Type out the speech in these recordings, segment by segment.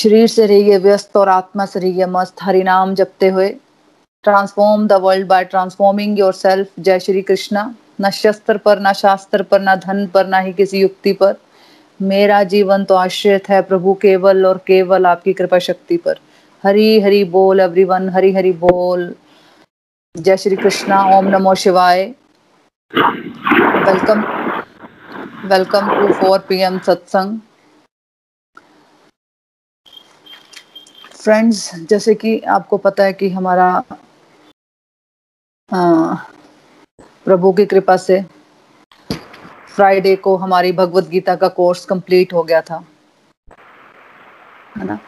शरीर से रहिए, व्यस्त और आत्मा से रहिए, मस्त हरि नाम जपते हुए। Transform the world by transforming your self जय श्री कृष्णा। न शस्त्र पर, न शास्त्र पर, न धन पर, न ही किसी युक्ति पर। मेरा जीवन तो आश्रित है प्रभु, केवल और केवल आपकी कृपा शक्ति पर। हरी हरी बोल एवरीवन हरी हरी बोल। जय श्री कृष्णा, ओम नमो शिवाय। Welcome welcome to 4 PM satsang friends जैसे कि आपको पता है कि हमारा प्रभु की कृपा से फ्राइडे को हमारी भगवत गीता का कोर्स कंप्लीट हो गया था, है ना?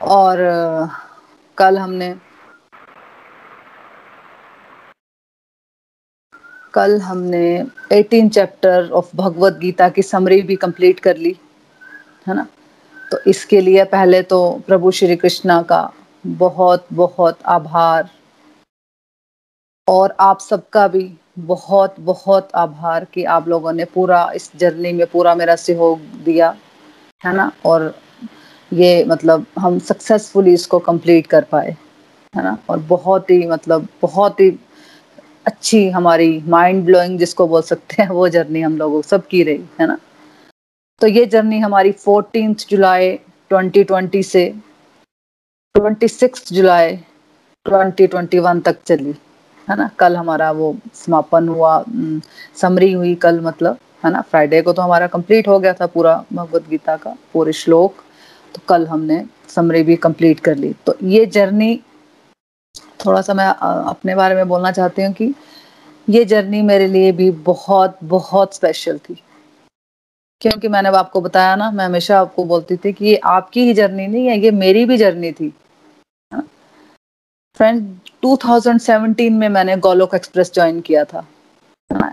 और, कल हमने कल हमने 18 चैप्टर ऑफ़ भगवत गीता की समरी भी कंप्लीट कर ली, है ना? तो इसके लिए पहले तो प्रभु श्री कृष्णा का बहुत बहुत आभार। और आप सबका भी बहुत बहुत आभार कि आप लोगों ने पूरा इस जर्नी में पूरा मेरा सहयोग दिया, है ना? और ये मतलब हम सक्सेसफुली इसको कंप्लीट कर पाए, है ना? और बहुत ही मतलब बहुत ही अच्छी हमारी माइंड ब्लोइंग जिसको बोल सकते हैं वो जर्नी हम लोगों सब की रही, है ना? तो ये जर्नी हमारी फोर्टीन जुलाई 2020 से 26 जुलाई 2021 तक चली, है ना? कल हमारा वो समापन हुआ समरी हुई कल मतलब है ना? फ्राइडे को तो हमारा कंप्लीट हो गया था पूरा भगवत गीता का, पूरे श्लोक। तो कल हमने समरी भी कंप्लीट कर ली। तो ये जर्नी, थोड़ा सा मैं अपने बारे में बोलना चाहती हूँ कि ये जर्नी मेरे लिए भी बहुत बहुत स्पेशल थी। क्योंकि मैंने आपको बताया ना मैं हमेशा आपको बोलती थी कि ये आपकी ही जर्नी नहीं है ये मेरी भी जर्नी थी। फ्रेंड 2017 में मैंने गोलोक एक्सप्रेस ज्वाइन किया था।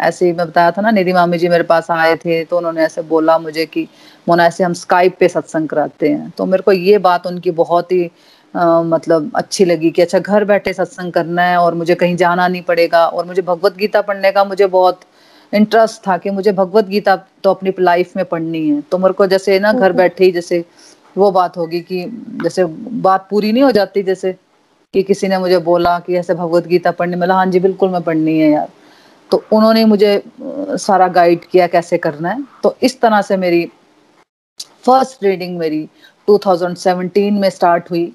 ऐसे ही मैं बताया था ना निधि मामी जी मेरे पास आए थे तो उन्होंने ऐसे बोला मुझे कि मोना ऐसे हम स्काइप पे सत्संग कराते हैं। तो मेरे को ये बात उनकी बहुत ही आ, मतलब अच्छी लगी कि अच्छा घर बैठे सत्संग करना है और मुझे कहीं जाना नहीं पड़ेगा और मुझे भगवत गीता पढ़ने का मुझे बहुत इंटरेस्ट था कि मुझे भगवत गीता तो अपनी लाइफ में पढ़नी है। तो मेरे को जैसे ना घर बैठे ही जैसे वो बात होगी कि जैसे बात पूरी नहीं हो जाती जैसे कि किसी ने मुझे बोला कि ऐसे भगवत गीता पढ़नी मतलब हाँ जी बिल्कुल मैं पढ़नी है यार। तो उन्होंने मुझे सारा गाइड किया कैसे करना है। तो इस तरह से मेरी फ़र्स्ट रीडिंग मेरी 2017 में स्टार्ट हुई।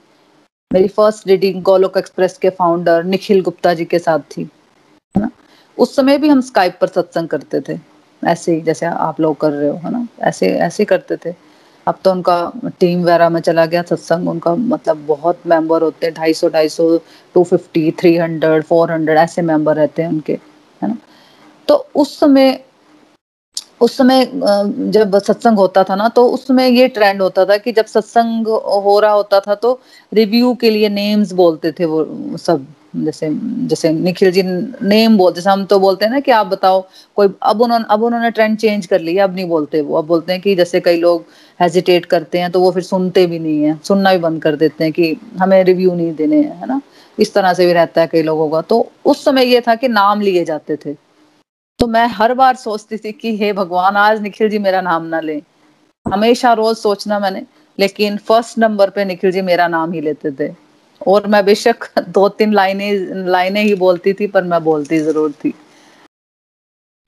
मेरी फ़र्स्ट रीडिंग गोलोक एक्सप्रेस के फाउंडर निखिल गुप्ता जी के साथ थी। उस समय भी हम स्काइप पर सत्संग करते थे। ऐसे ही जैसे आप लोग कर रहे हो, है ना? ऐसे ऐसे करते थे। अब तो उनका टीम वगैरह में चला गया सत्संग। उनका मतलब बहुत मेंबर होते हैं। ढाई सौ ढाई सौ two fifty three hundred four hundred ऐसे मेंबर रहते हैं उनके, है ना? तो उस समय उस समय जब सत्संग होता था ना तो उस समय ये ट्रेंड होता था कि जब सत्संग हो रहा होता था तो रिव्यू के लिए नेम्स बोलते थे वो, सब। जैसे जैसे निखिल जी नेम बोलते हम तो बोलते हैं ना कि आप बताओ, कोई, अब उन्होंने अब उन्होंने ट्रेंड चेंज कर लिया अब नहीं बोलते वो। अब बोलते हैं कि जैसे कई लोग हेजिटेट करते हैं तो वो फिर सुनते भी नहीं है, सुनना भी बंद कर देते हैं कि हमें रिव्यू नहीं देने हैं, है ना? इस तरह से भी रहता है कई लोगों का। तो उस समय ये था कि नाम लिए जाते थे। तो मैं हर बार सोचती थी कि, हे भगवान, आज निखिल जी मेरा नाम ना ले। हमेशा रोज सोचना मैंने, लेकिन फ़र्स्ट नंबर पे निखिल जी मेरा नाम ही लेते थे। और मैं बेशक दो तीन लाइनें लाइनें ही बोलती थी, पर मैं बोलती ज़रूर थी।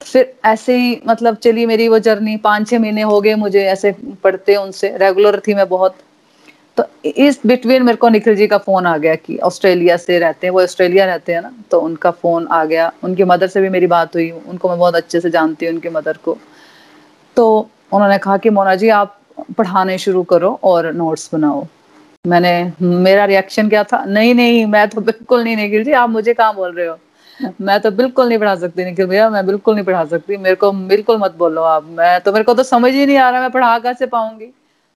फिर ऐसे ही मतलब चली मेरी वो जर्नी पाँच छह महीने हो गए मुझे ऐसे पढ़ते उनसे, रेगुलर थी मैं बहुत। तो इस बिटवीन मेरे को निखिल जी का फ़ोन आ गया कि ऑस्ट्रेलिया से रहते हैं, वो ऑस्ट्रेलिया रहते हैं ना तो उनका फ़ोन आ गया। उनकी मदर से भी मेरी बात हुई, उनको मैं बहुत अच्छे से जानती हूँ उनकी मदर को। तो उन्होंने कहा कि, मोना जी, आप पढ़ाने शुरू करो और नोट्स बनाओ। मैंने, मेरा रिएक्शन क्या था? नहीं नहीं, मैं तो बिल्कुल नहीं निखिल जी, आप मुझे कहाँ बोल रहे हो? मैं तो बिल्कुल नहीं पढ़ा सकती निखिल भैया, मैं बिल्कुल नहीं पढ़ा सकती। मेरे को बिल्कुल मत बोलो आप। मैं तो मेरे को तो समझ ही नहीं आ रहा मैं पढ़ा कैसे पाऊँगी?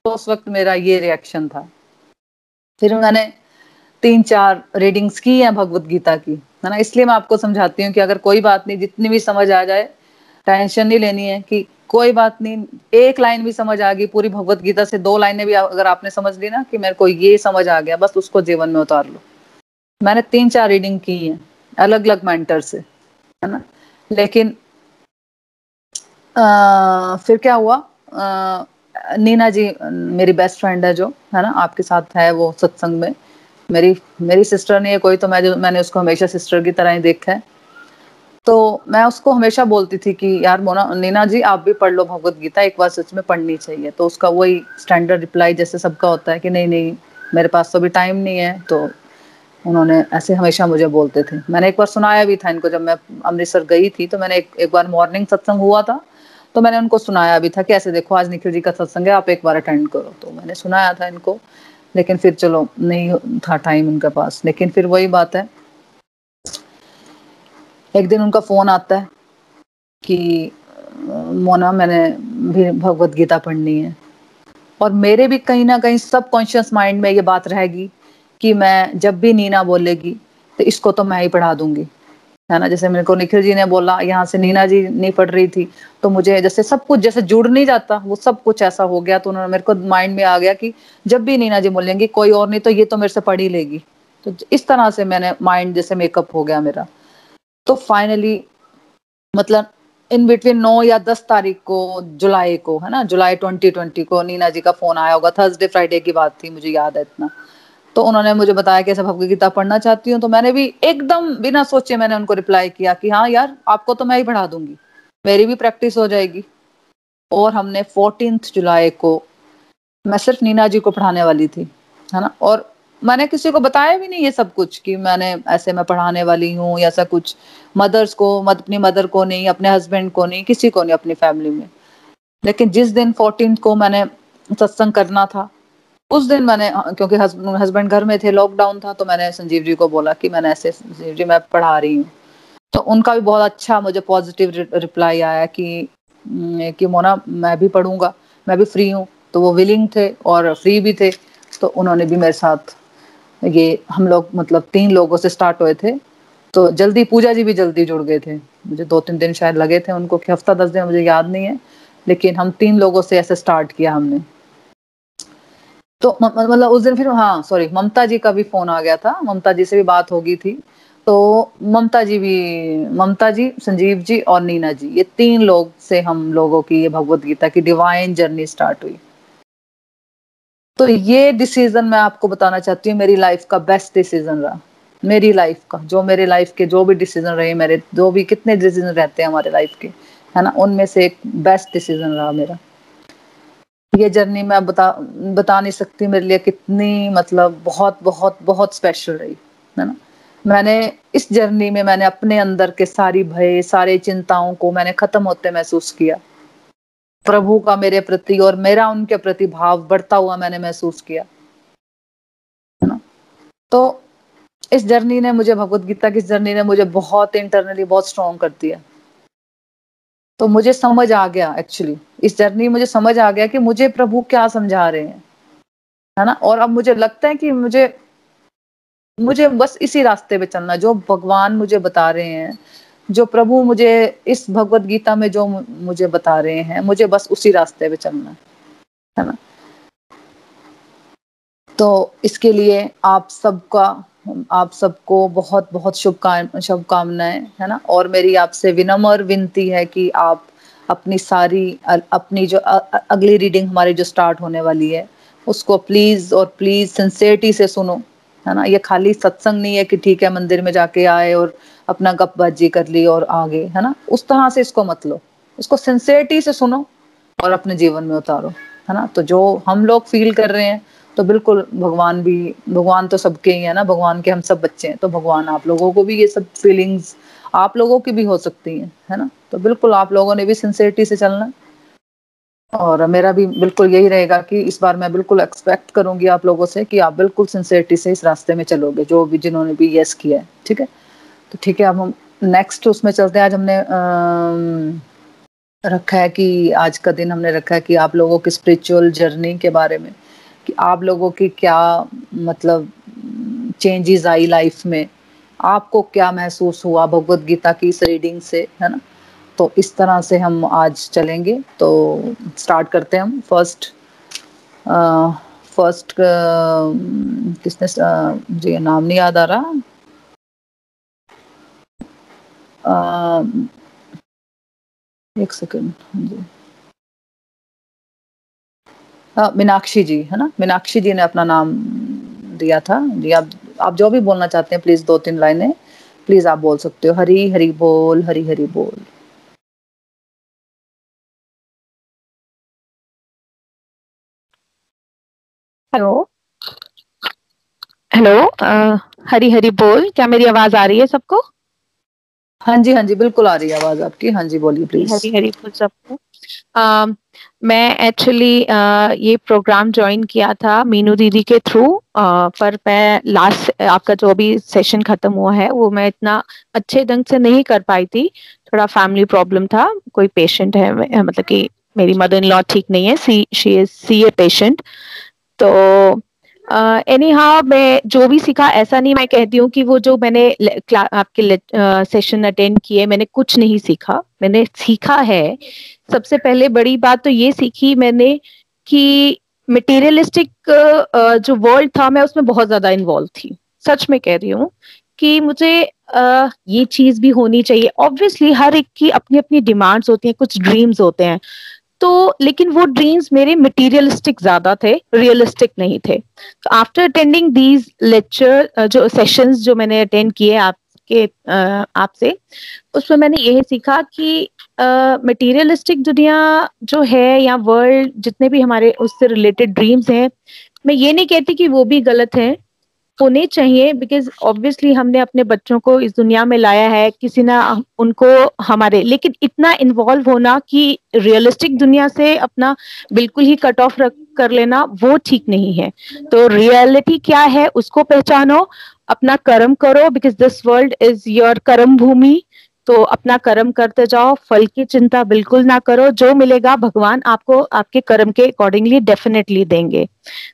तो उस वक्त मेरा ये रिएक्शन था। फिर मैंने तीन चार रीडिंग्स की है भगवत गीता की। है ना? इसलिए मैं आपको समझाती हूँ कि अगर कोई बात नहीं, जितनी भी समझ आ जाए टेंशन नहीं लेनी है कि कोई बात नहीं एक लाइन भी समझ आ गई पूरी भगवत गीता से दो लाइनें भी अगर आपने समझ ली ना कि मेरे को ये समझ आ गया बस उसको जीवन में उतार लो मैंने तीन चार रीडिंग की है अलग अलग मेंटर से है ना लेकिन आ, फिर क्या हुआ आ, नीना जी मेरी बेस्ट फ्रेंड है जो, है ना? आपके साथ है वो सत्संग में। मेरी मेरी सिस्टर नहीं है कोई तो मैं जो मैंने उसको हमेशा सिस्टर की तरह ही देखा है। तो मैं उसको हमेशा बोलती थी कि यार मोना नीना जी आप भी पढ़ लो भगवत गीता एक बार सच में पढ़नी चाहिए। तो उसका वही स्टैंडर्ड रिप्लाई जैसे सबका होता है कि नहीं, नहीं मेरे पास तो अभी टाइम नहीं है। तो उन्होंने ऐसे हमेशा मुझे बोलते थे। मैंने एक बार सुनाया भी था इनको जब मैं अमृतसर गई थी तो मैंने एक एक बार मॉर्निंग सत्संग हुआ था, तो मैंने उनको सुनाया भी था कि ऐसे देखो आज निखिल जी का सत्संग है आप एक बार अटेंड करो। तो मैंने सुनाया था इनको, लेकिन फिर चलो नहीं था टाइम उनके पास। लेकिन फिर वही बात है एक दिन उनका फ़ोन आता है कि मोना मैंने भी भगवत गीता पढ़नी है और मेरे भी कहीं न कहीं सबकॉन्शियस माइंड में ये बात रहेगी कि मैं जब भी नीना बोलेगी तो इसको तो मैं ही पढ़ा दूँगी। है ना? जैसे मेरे को निखिल जी ने बोला यहाँ से नीना जी नहीं पढ़ रही थी, तो मुझे जैसे सब कुछ जैसे जुड़ नहीं जाता, वो सब कुछ ऐसा हो गया तो उन्होंने मेरे को माइंड में आ गया कि जब भी नीना जी बोलेंगी कोई और नहीं तो ये तो मेरे से पढ़ ही लेगी। तो इस तरह से मैंने माइंड जैसे मेकअप हो गया मेरा। तो फाइनली मतलब इन बिटवीन 9 या 10 तारीख को जुलाई को, है ना? जुलाई 2020 को नीना जी का फ़ोन आया होगा, थर्सडे फ्राइडे की बात थी, मुझे याद है इतना। तो उन्होंने मुझे बताया कि ऐसा भगवत गीता पढ़ना चाहती हूँ, तो मैंने भी एकदम बिना सोचे मैंने उनको रिप्लाई किया कि हाँ यार, आपको तो मैं ही पढ़ा दूँगी मेरी भी प्रैक्टिस हो जाएगी। और हमने 14th जुलाई को मैं सिर्फ़ नीना जी को पढ़ाने वाली थी, है ना? और मैंने किसी को बताया भी नहीं ये सब कुछ कि मैंने ऐसे मैं पढ़ाने वाली हूँ या ऐसा कुछ। मदर्स को मत अपनी मदर को नहीं, अपने हस्बैंड को नहीं, किसी को नहीं अपनी फैमिली में। लेकिन जिस दिन 14th को मैंने सत्संग करना था, उस दिन मैंने क्योंकि हस्बैंड घर में थे, लॉकडाउन था, तो मैंने संजीव जी को बोला कि मैंने ऐसे संजीव जी मैं पढ़ा रही हूँ। तो उनका भी बहुत अच्छा मुझे पॉज़िटिव रिप्लाई आया कि कि मोना मैं भी पढ़ूँगा मैं भी फ्री हूँ। तो वो विलिंग थे और फ्री भी थे, तो उन्होंने भी मेरे साथ ये हम लोग मतलब तीन लोगों से स्टार्ट हुए थे। तो जल्दी पूजा जी भी जल्दी जुड़ गए थे। मुझे 2-3 दिन शायद लगे थे उनको कि हफ़्ता 10 दिन मुझे याद नहीं है, लेकिन हम तीन लोगों से ऐसे स्टार्ट किया हमने। तो मतलब उस दिन फिर हाँ, सॉरी ममता जी का भी फ़ोन आ गया था, ममता जी से भी बात हो गई थी। तो ममता जी भी ममता जी, संजीव जी और नीना जी, ये तीन लोग से हम लोगों की ये भगवत गीता की डिवाइन जर्नी स्टार्ट हुई। तो ये डिसीज़न मैं आपको बताना चाहती हूँ मेरी लाइफ़ का बेस्ट डिसीज़न रहा। मेरी लाइफ़ का, जो मेरे लाइफ़ के जो भी डिसीज़न रहे मेरे, जो भी कितने डिसीज़न रहते हैं हमारे लाइफ़ के, है ना? उनमें से एक बेस्ट डिसीज़न रहा मेरा। ये जर्नी मैं बता बता नहीं सकती मेरे लिए कितनी मतलब बहुत, बहुत, बहुत स्पेशल रही, है ना? मैंने इस जर्नी में मैंने अपने अंदर के सारी भय, सारे चिंताओं को मैंने ख़त्म होते महसूस किया। प्रभु का मेरे प्रति और मेरा उनके प्रति भाव बढ़ता हुआ मैंने महसूस किया। है ना? तो इस जर्नी ने मुझे भगवत गीता की जर्नी ने मुझे बहुत इंटरनली बहुत स्ट्रॉन्ग कर दिया। तो मुझे समझ आ गया एक्चुअली, इस जर्नी मुझे समझ आ गया कि मुझे प्रभु क्या समझा रहे हैं। है ना? और अब मुझे लगता है कि मुझे मुझे बस इसी रास्ते पे चलना, जो भगवान मुझे बता रहे हैं, जो प्रभु मुझे इस भगवत गीता में जो मुझे बता रहे हैं, मुझे बस उसी रास्ते पे चलना है। ना? तो इसके लिए आप सबका आप सबको बहुत-बहुत शुभकाम शुभकामनाएँ है ना? और मेरी आपसे विनम्र विनती है कि आप अपनी सारी अपनी जो अगली रीडिंग हमारी जो स्टार्ट होने वाली है, उसको प्लीज़ और प्लीज़ सिंसेरिटी से सुनो, है ना? ये खाली सत्संग नहीं है कि ठीक है मंदिर में जाके आए और अपना गपबाजी कर ली और आगे है ना? उस तरह से इसको मत लो। इसको सिंसियरिटी से सुनो और अपने जीवन में उतारो, है ना? तो जो हम लोग फ़ील कर रहे हैं, तो बिल्कुल भगवान भी भगवान तो सबके ही है ना, भगवान के हम सब बच्चे हैं, तो भगवान आप लोगों को भी ये सब फीलिंग्स आप लोगों की भी हो सकती हैं, है ना? तो बिल्कुल आप लोगों ने भी सिंसियरिटी से चलना है। और मेरा भी बिल्कुल यही रहेगा कि इस बार मैं बिल्कुल एक्सपेक्ट करूँगी आप लोगों से कि आप बिल्कुल सिंसियरिटी से इस रास्ते में चलोगे, जो भी जिन्होंने भी येस किया है, ठीक है? तो ठीक है, अब हम नेक्स्ट उसमें चलते हैं। आज हमने अम, रखा है कि आज का दिन हमने रखा है कि आप लोगों की स्पिरिचुअल जर्नी के बारे में, कि आप लोगों की क्या मतलब चेंजेज़ आई लाइफ़ में, आपको क्या महसूस हुआ भगवत गीता की इस रीडिंग से, है ना? तो इस तरह से हम आज चलेंगे, तो स्टार्ट करते हैं हम फ़र्स्ट फ़र्स्ट किसने ये नाम नहीं याद आ रहा। एक सेकंड, जी। मीनाक्षी जी है ना? मीनाक्षी जी ने अपना नाम दिया था। जी आप आप जो भी बोलना चाहते हैं प्लीज़ दो तीन लाइनें। प्लीज़ आप बोल सकते हो। हरी हरी बोल हरी हरी बोल। हेलो। हेलो हरी हरी बोल क्या मेरी आवाज़ आ रही है सबको? हाँ जी हाँ जी बिल्कुल आ रही है आवाज़ आपकी। हाँ जी बोलिए प्लीज़ हरी हरी बोल सबको। uh, मैं एक्चुअली uh, ये प्रोग्राम ज्वाइन किया था मीनू दीदी के थ्रू uh, पर मैं लास्ट आपका जो भी सेशन खत्म हुआ है वो मैं इतना अच्छे ढंग से नहीं कर पाई थी। थोड़ा फैमिली प्रॉब्लम था कोई पेशेंट है मतलब कि मेरी मदर इन लॉ ठीक नहीं है see she is see a patient तो एनी uh, हाउ मैं जो भी सीखा ऐसा नहीं मैं कहती हूँ कि वो जो मैंने आपके सेशन अटेंड किए मैंने कुछ नहीं सीखा। मैंने सीखा है। सबसे पहले बड़ी बात तो ये सीखी मैंने कि मटेरियलिस्टिक uh, जो वर्ल्ड था मैं उसमें बहुत ज़्यादा इन्वॉल्व थी। सच में कह रही हूँ कि मुझे uh, ये चीज़ भी होनी चाहिए। ऑब्वियसली हर एक की अपनी अपनी डिमांड्स होती हैं कुछ ड्रीम्स होते हैं। तो लेकिन वो ड्रीम्स मेरे मटेरियलिस्टिक ज़्यादा थे रियलिस्टिक नहीं थे। तो आफ्टर अटेंडिंग दीज लेक्चर जो सेशंस जो मैंने अटेंड किए आपके आपसे, उसमें मैंने यही सीखा कि मटेरियलिस्टिक दुनिया जो है या वर्ल्ड जितने भी हमारे उससे रिलेटेड ड्रीम्स हैं, मैं ये नहीं कहती कि वो भी गलत हैं होने चाहिए बिकॉज़ ऑब्वियसली हमने अपने बच्चों को इस दुनिया में लाया है, किसी ना उनको हमारे, लेकिन इतना इन्वॉल्व होना कि रियलिस्टिक दुनिया से अपना बिल्कुल ही कट ऑफ़ रख, कर लेना, वो ठीक नहीं है। तो रियलिटी क्या है, उसको पहचानो, अपना कर्म करो because this world is your karma bhoomi तो अपना कर्म करते जाओ, फल की चिंता बिल्कुल ना करो, जो मिलेगा भगवान आपको आपके कर्म के अकॉर्डिंगली डेफिनेटली देंगे।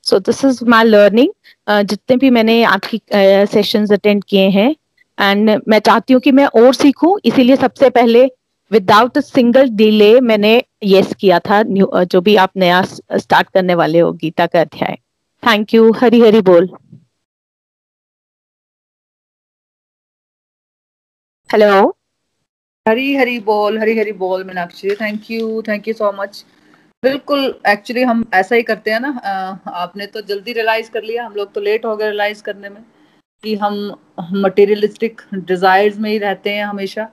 So this is my learning जितने भी मैंने आपकी सेशंस अटेंड किए हैं एंड मैं चाहती हूँ कि मैं और सीखूं, इसीलिए सबसे पहले विदाउट सिंगल डिले मैंने यस किया था जो भी आप नया स्टार्ट करने वाले हो, गीता का अध्याय। थैंक यू हरी हरी बोल। हेलो हरी हरी बोल, हरी हरी बोल, Meenakshi thank you thank you so much बिल्कुल एक्चुअली हम ऐसा ही करते हैं ना आपने तो जल्दी रियलाइज़ कर लिया, हम लोग तो लेट हो गए रियलाइज़ करने में, कि हम मटेरियलिस्टिक डिजायर्स में ही रहते हैं हमेशा।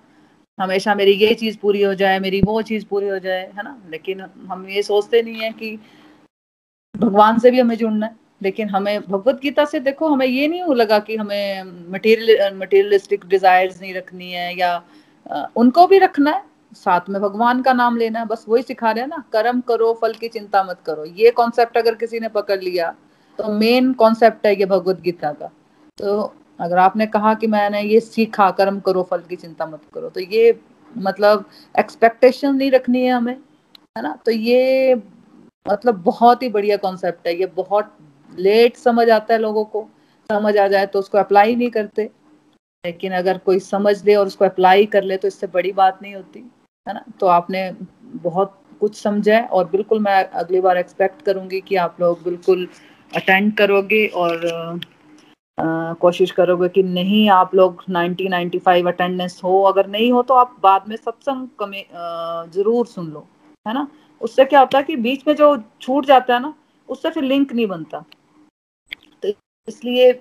हमेशा मेरी ये चीज़ पूरी हो जाए, मेरी वो चीज़ पूरी हो जाए, है ना? लेकिन हम ये सोचते नहीं है कि भगवान से भी हमें जुड़ना है, लेकिन हमें भगवत गीता से देखो, हमें ये नहीं लगा कि हमें मटेरियल मटेरियलिस्टिक डिजायर्स नहीं रखनी है, या उनको भी रखना है साथ में भगवान का नाम लेना है, बस वही सिखा रहे हैं ना, कर्म करो, फल की चिंता मत करो। ये कॉन्सेप्ट अगर किसी ने पकड़ लिया तो मेन कॉन्सेप्ट है ये भगवत गीता का। तो अगर आपने कहा कि मैंने ये सीखा, कर्म करो, फल की चिंता मत करो तो ये मतलब एक्सपेक्टेशन नहीं रखनी है हमें, है ना? तो ये मतलब बहुत ही बढ़िया कॉन्सेप्ट है, ये बहुत लेट समझ आता है लोगों को। समझ आ जाए तो उसको अप्लाई नहीं करते, लेकिन अगर कोई समझ ले और उसको अप्लाई कर ले तो इससे बड़ी बात नहीं होती। है ना? तो आपने बहुत कुछ समझा है और बिल्कुल मैं अगली बार एक्सपेक्ट करूँगी कि आप लोग बिल्कुल अटेंड करोगे और कोशिश करोगे कि नहीं आप लोग 90 95 अटेंडेंस हो। अगर नहीं हो तो आप बाद में सत्संग कमे ज़रूर सुन लो, है ना? उससे क्या होता है कि बीच में जो छूट जाता है ना, उससे फिर लिंक नहीं बनता। तो इसलिए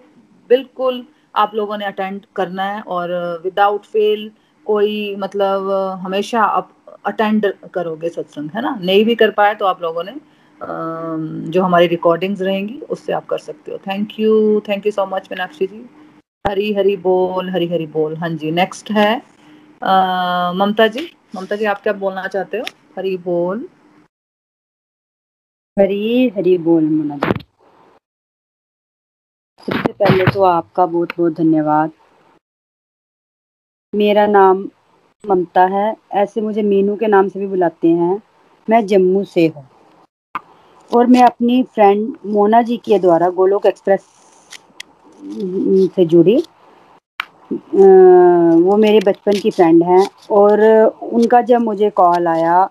बिल्कुल आप लोगों ने अटेंड करना है और विदाउट फेल कोई मतलब हमेशा आप अटेंड करोगे सत्संग, है ना? नहीं भी कर पाए तो आप लोगों ने जो हमारी रिकॉर्डिंग्स रहेंगी, उससे आप कर सकते हो। Thank you thank you so much Meenakshi ji. Hari Hari बोल, हरी हरी बोल। हाँ जी नेक्स्ट है ममता जी। ममता जी, आप क्या बोलना चाहते हो? हरी बोल। हरी हरी बोल मुना जी। सबसे पहले तो आपका बहुत बहुत धन्यवाद। मेरा नाम ममता है। ऐसे मुझे मीनू के नाम से भी बुलाते हैं। मैं जम्मू से हूँ। और मैं अपनी फ्रेंड मोना जी के द्वारा गोलोक एक्सप्रेस से जुड़ी। वो मेरे बचपन की फ्रेंड हैं। और उनका जब मुझे कॉल आया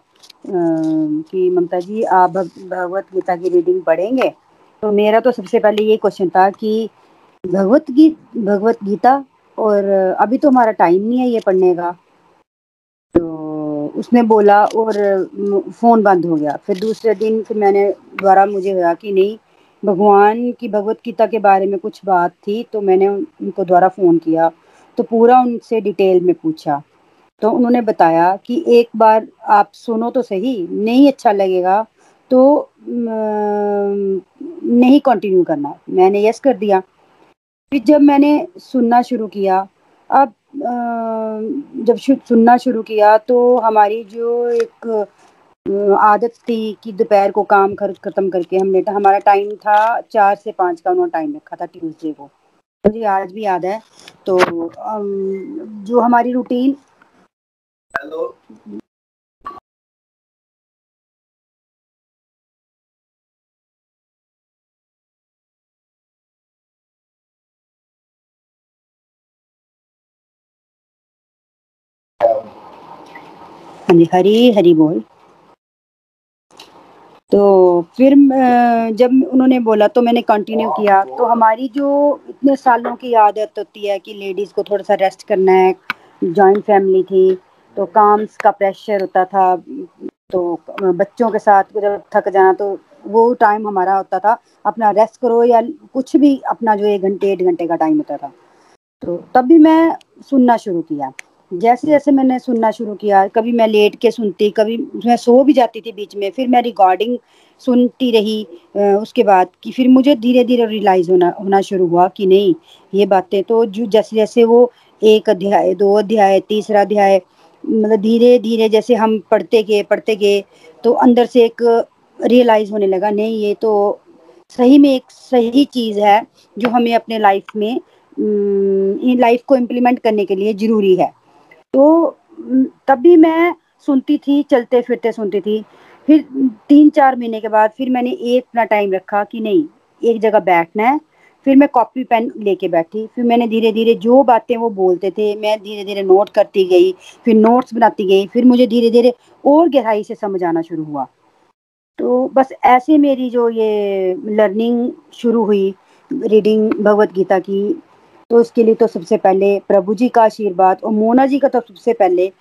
कि ममता जी, आप भगवत गीता की रीडिंग पढ़ेंगे? तो मेरा तो सबसे पहले ये क्वेश्चन था कि भगवत गी भगवत गीता और अभी तो हमारा टाइम नहीं है ये पढ़ने का। तो उसने बोला और फ़ोन बंद हो गया। फिर दूसरे दिन फिर मैंने द्वारा मुझे हुआ कि नहीं, भगवान की भगवत गीता के बारे में कुछ बात थी तो मैंने उनको द्वारा फ़ोन किया। तो पूरा उनसे डिटेल में पूछा। तो उन्होंने बताया कि एक बार आप सुनो तो सही, नहीं अच्छा लगेगा तो नहीं कंटिन्यू करना। मैंने यस कर दिया। फिर जब मैंने सुनना शुरू किया, अब जब सुनना शुरू किया तो हमारी जो एक आदत थी कि दोपहर को काम खर्च ख़त्म करके हमने हमारा टाइम था चार से पाँच का उन्होंने टाइम रखा था ट्यूसडे को। मुझे आज भी याद है तो जो हमारी रूटीन हेलो हाँ जी, हरी हरी बोल। तो फिर जब उन्होंने बोला तो मैंने कंटिन्यू किया। तो हमारी जो इतने सालों की आदत होती है कि लेडीज़ को थोड़ा सा रेस्ट करना है जॉइंट फैमिली थी तो काम का प्रेशर होता था तो बच्चों के साथ जब थक जाना तो वो टाइम हमारा होता था, अपना रेस्ट करो या कुछ भी अपना जो एक घंटे, डेढ़ घंटे का टाइम होता था। तो तब भी मैं सुनना शुरू किया। जैसे जैसे मैंने सुनना शुरू किया, कभी मैं लेट के सुनती, कभी मैं सो भी जाती थी बीच में, फिर मैं रिकॉर्डिंग सुनती रही उसके बाद कि फिर मुझे धीरे धीरे रियलाइज़ होना होना शुरू हुआ कि नहीं, ये बातें तो जो जैसे जैसे वो एक अध्याय, दो अध्याय, तीसरा अध्याय मतलब धीरे धीरे जैसे हम पढ़ते गए पढ़ते गए तो अंदर से एक रियलाइज़ होने लगा, नहीं, ये तो सही में एक सही चीज़ है, जो हमें अपने लाइफ में लाइफ को इम्प्लीमेंट करने के लिए ज़रूरी है। तो तब भी मैं सुनती थी, चलते फिरते सुनती थी। फिर तीन चार महीने के बाद फिर मैंने एक अपना टाइम रखा कि नहीं, एक जगह बैठना है। फिर मैं कॉपी पेन लेके बैठी। फिर मैंने धीरे धीरे जो बातें वो बोलते थे, मैं धीरे धीरे नोट करती गई, फिर नोट्स बनाती गई, फिर मुझे धीरे धीरे और गहराई से समझ आना शुरू हुआ। तो बस ऐसे मेरी जो ये लर्निंग शुरू हुई रीडिंग भगवत गीता की। तो उसके लिए तो सबसे पहले प्रभु जी का आशीर्वाद और मोना जी का तो सबसे पहले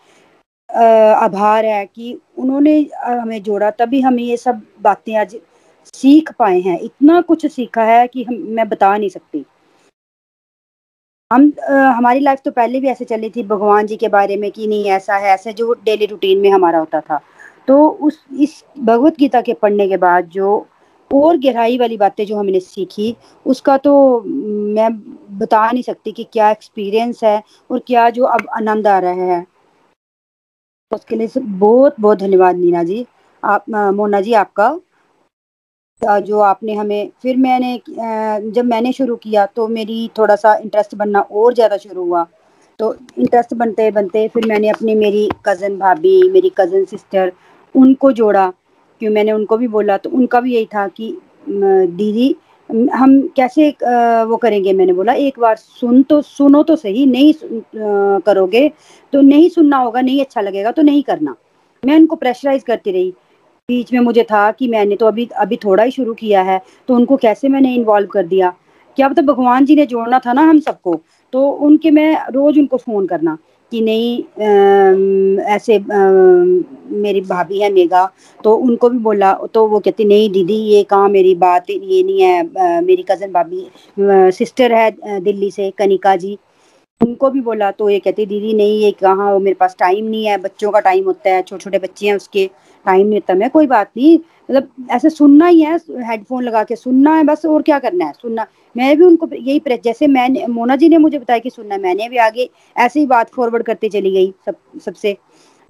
आभार है कि उन्होंने हमें जोड़ा। तभी हम ये सब बातें आज सीख पाए हैं। इतना कुछ सीखा है कि हम मैं बता नहीं सकती। हम आ, हमारी लाइफ तो पहले भी ऐसे चली थी भगवान जी के बारे में कि नहीं ऐसा है ऐसे जो डेली रूटीन में हमारा होता था। तो उस इस भगवत गीता के पढ़ने के बाद जो और गहराई वाली बातें जो हमने सीखी, उसका तो मैं बता नहीं सकती कि क्या एक्सपीरियंस है और क्या जो अब आनंद आ रहा है। उसके लिए बहुत बहुत धन्यवाद नीना जी। आप मोना जी आपका। जो आपने हमें, फिर मैंने जब मैंने शुरू किया तो मेरी थोड़ा सा इंटरेस्ट बनना और ज़्यादा शुरू हुआ। तो इंटरेस्ट बनते बनते फिर मैंने अपनी मेरी कज़न भाभी, मेरी कज़न सिस्टर उनको जोड़ा। क्यों मैंने उनको भी बोला तो उनका भी यही था कि दीदी, हम कैसे वो करेंगे? मैंने बोला, एक बार सुन तो सुनो तो सही, नहीं करोगे तो नहीं सुनना होगा, नहीं अच्छा लगेगा तो नहीं करना। मैं उनको प्रेशराइज करती रही। बीच में मुझे था कि मैंने तो अभी अभी थोड़ा ही शुरू किया है तो उनको कैसे मैंने इन्वॉल्व कर दिया? क्या तो भगवान जी ने जोड़ना था ना हम सबको तो उनके मैं रोज उनको फ़ोन करना। कि नहीं आ, ऐसे आ, मेरी भाभी है मेगा तो उनको भी बोला तो वो कहती नहीं दीदी ये कहाँ मेरी बात ये नहीं है आ, मेरी कज़न भाभी सिस्टर है दिल्ली से कनिका जी। उनको भी बोला तो ये कहती, दीदी, नहीं, ये कहाँ हो? मेरे पास टाइम नहीं है, बच्चों का टाइम होता है छोटे छोटे बच्चे हैं उसके टाइम नहीं होता मैं, कोई बात नहीं मतलब ऐसे सुनना ही है हेडफोन लगा के सुनना है, बस और क्या करना है? सुनना। मैं भी उनको यही जैसे मैंने, मोना जी ने मुझे बताया कि सुनना मैंने भी आगे ऐसे ही बात फॉरवर्ड करते चली गई सब, सबसे।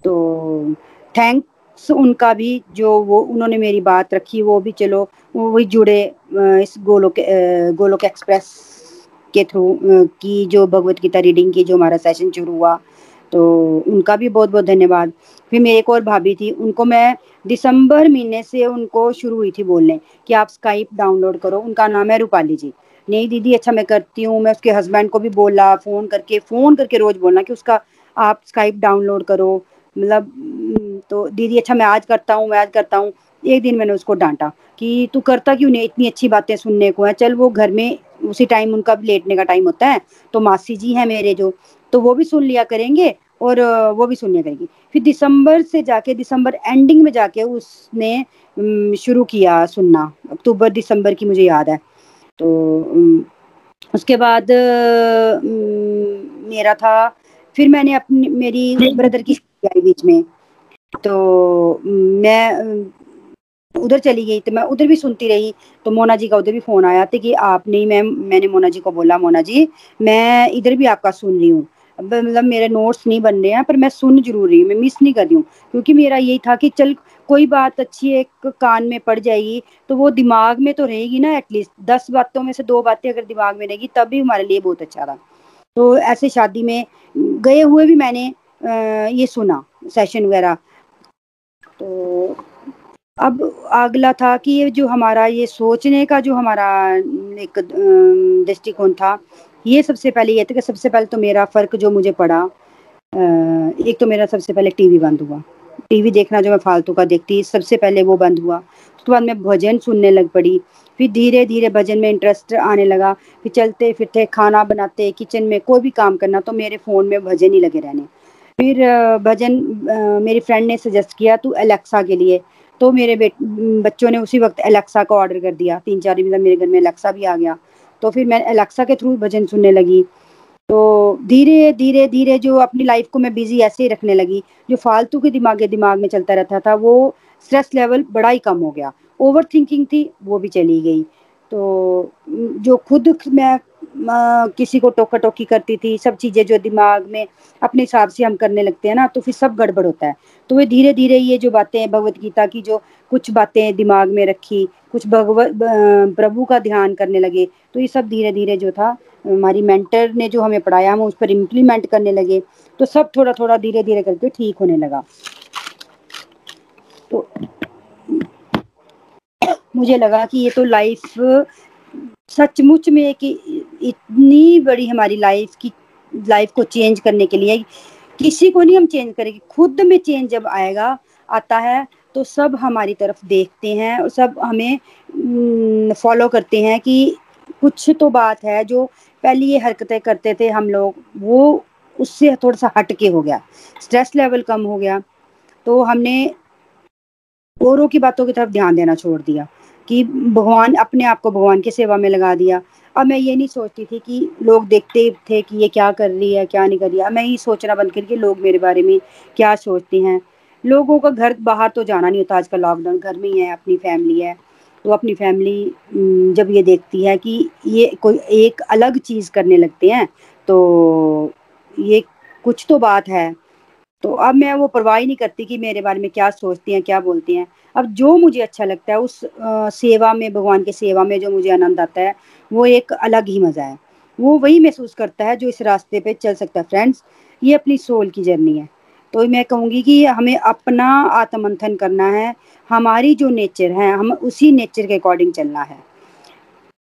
तो थैंक्स उनका भी, जो वो, उन्होंने मेरी बात रखी, वो भी चलो, वो भी जुड़े इस गोलोक गोलोक एक्सप्रेस। के थ्रू की जो भगवत गीता रीडिंग की जो हमारा सेशन शुरू हुआ तो उनका भी बहुत बहुत धन्यवाद। फिर मेरे एक और भाभी थी, उनको मैं दिसंबर महीने से उनको शुरू हुई थी बोलने कि आप स्काइप डाउनलोड करो, उनका नाम है रूपाली जी। नहीं दीदी अच्छा मैं करती हूँ, मैं उसके हस्बैंड को भी बोला फ़ोन करके फ़ोन करके रोज़ बोलना कि उसका आप स्काइप डाउनलोड करो। मतलब तो दीदी अच्छा मैं आज करता हूँ, मैं आज करता हूँ। एक दिन मैंने उसको डांटा कि तू करता क्यों नहीं? इतनी अच्छी बातें सुनने को है, चल वो घर में उसी टाइम उनका भी लेटने का टाइम होता है तो मासी जी हैं मेरे जो तो वो भी सुन लिया करेंगे और वो भी सुनिया करेगी। फिर दिसंबर से जाके दिसंबर एंडिंग में जाके उसने शुरू किया सुनना। अक्टूबर दिसंबर की मुझे याद है। तो उसके बाद मेरा था फिर मैंने अपनी मेरी ब्रदर की आई बीच में। तो मैं उधर चली गई तो मैं उधर भी सुनती रही। तो मोना जी का उधर भी फ़ोन आया था कि आप नहीं मैम मैंने मोना जी को बोला, मोना जी, मैं इधर भी आपका सुन रही हूँ। मतलब मेरे नोट्स नहीं बन रहे हैं, पर मैं सुन ज़रूर रही हूँ, मैं मिस नहीं कर रही हूँ। क्योंकि मेरा यही था कि चल, कोई बात अच्छी एक कान में पड़ जाएगी तो वो दिमाग में तो रहेगी ना एटलीस्ट दस बातों में से दो बातें अगर दिमाग में रहेगी, तब भी हमारे लिए बहुत अच्छा था। तो ऐसे शादी में गए हुए भी मैंने ये सुना सेशन वगैरह। तो अब अगला था कि ये जो हमारा, ये सोचने का जो हमारा एक दृष्टिकोण था, ये सबसे पहले ये था कि सबसे पहले तो मेरा फ़र्क जो मुझे पड़ा एक तो मेरा सबसे पहले टीवी बंद हुआ। टीवी देखना जो मैं फालतू का देखती, सबसे पहले वो बंद हुआ। उसके बाद मैं भजन सुनने लग पड़ी, फिर धीरे धीरे भजन में इंटरेस्ट आने लगा, फिर चलते फिरते खाना बनाते किचन में कोई भी काम करना तो मेरे फ़ोन में भजन ही लगे रहने। फिर भजन मेरी फ्रेंड ने सजेस्ट किया, तू एलेक्सा के लिए तो मेरे बच्चों ने उसी वक्त एलेक्सा का ऑर्डर कर दिया। तीन चार मतलब मेरे घर में एलेक्सा भी आ गया। तो फिर मैं एलेक्सा के थ्रू भजन सुनने लगी। तो धीरे धीरे धीरे जो अपनी लाइफ को मैं बिज़ी ऐसे ही रखने लगी, जो फालतू के दिमाग दिमाग में चलता रहता था, वो स्ट्रेस लेवल बड़ा ही कम हो गया। ओवर थिंकिंग थी, वो भी चली गई। तो जो खुद मैं किसी को टोका टोकी करती थी, सब चीज़ें जो दिमाग में अपने हिसाब से हम करने लगते हैं ना तो फिर सब गड़बड़ होता है। तो वे धीरे धीरे ये जो बातें भगवत गीता की जो कुछ बातें दिमाग में रखी, कुछ भगवत प्रभु का ध्यान करने लगे तो ये सब धीरे धीरे जो था, हमारी मेंटर ने जो हमें पढ़ाया, हम उस पर इम्प्लीमेंट करने लगे तो सब थोड़ा थोड़ा धीरे धीरे करके ठीक होने लगा। तो मुझे लगा कि ये तो लाइफ सचमुच में कि इतनी बड़ी हमारी लाइफ की लाइफ को चेंज करने के लिए, किसी को नहीं हम चेंज करेंगे। खुद में चेंज जब आएगा, आता है तो सब हमारी तरफ़ देखते हैं और सब हमें फॉलो करते हैं कि कुछ तो बात है जो पहले ये हरकतें करते थे हम लोग, वो उससे थोड़ा सा हट के हो गया। स्ट्रेस लेवल कम हो गया। तो हमने औरों की बातों की तरफ़ ध्यान देना छोड़ दिया कि भगवान अपने आप को भगवान की सेवा में लगा दिया। अब मैं ये नहीं सोचती थी कि लोग देखते थे कि ये क्या कर रही है, क्या नहीं कर रही है। मैं ये सोचना बंद करके लोग मेरे बारे में क्या सोचते हैं। लोगों का घर बाहर तो जाना नहीं होता आजकल लॉकडाउन घर में ही है, अपनी फैमिली है। तो अपनी फैमिली जब ये देखती है कि ये कोई एक अलग चीज़ करने लगते हैं तो ये कुछ तो बात है। तो अब मैं वो परवाह ही नहीं करती कि मेरे बारे में क्या सोचती हैं क्या बोलती हैं। अब जो मुझे अच्छा लगता है उस आ, सेवा में भगवान की सेवा में जो मुझे आनंद आता है वो एक अलग ही मज़ा है। वो वही महसूस करता है जो इस रास्ते पे चल सकता है। फ्रेंड्स ये अपनी सोल की जर्नी है। तो मैं कहूँगी कि हमें अपना आत्मंथन करना है। हमारी जो नेचर है हम उसी नेचर के अकॉर्डिंग चलना है।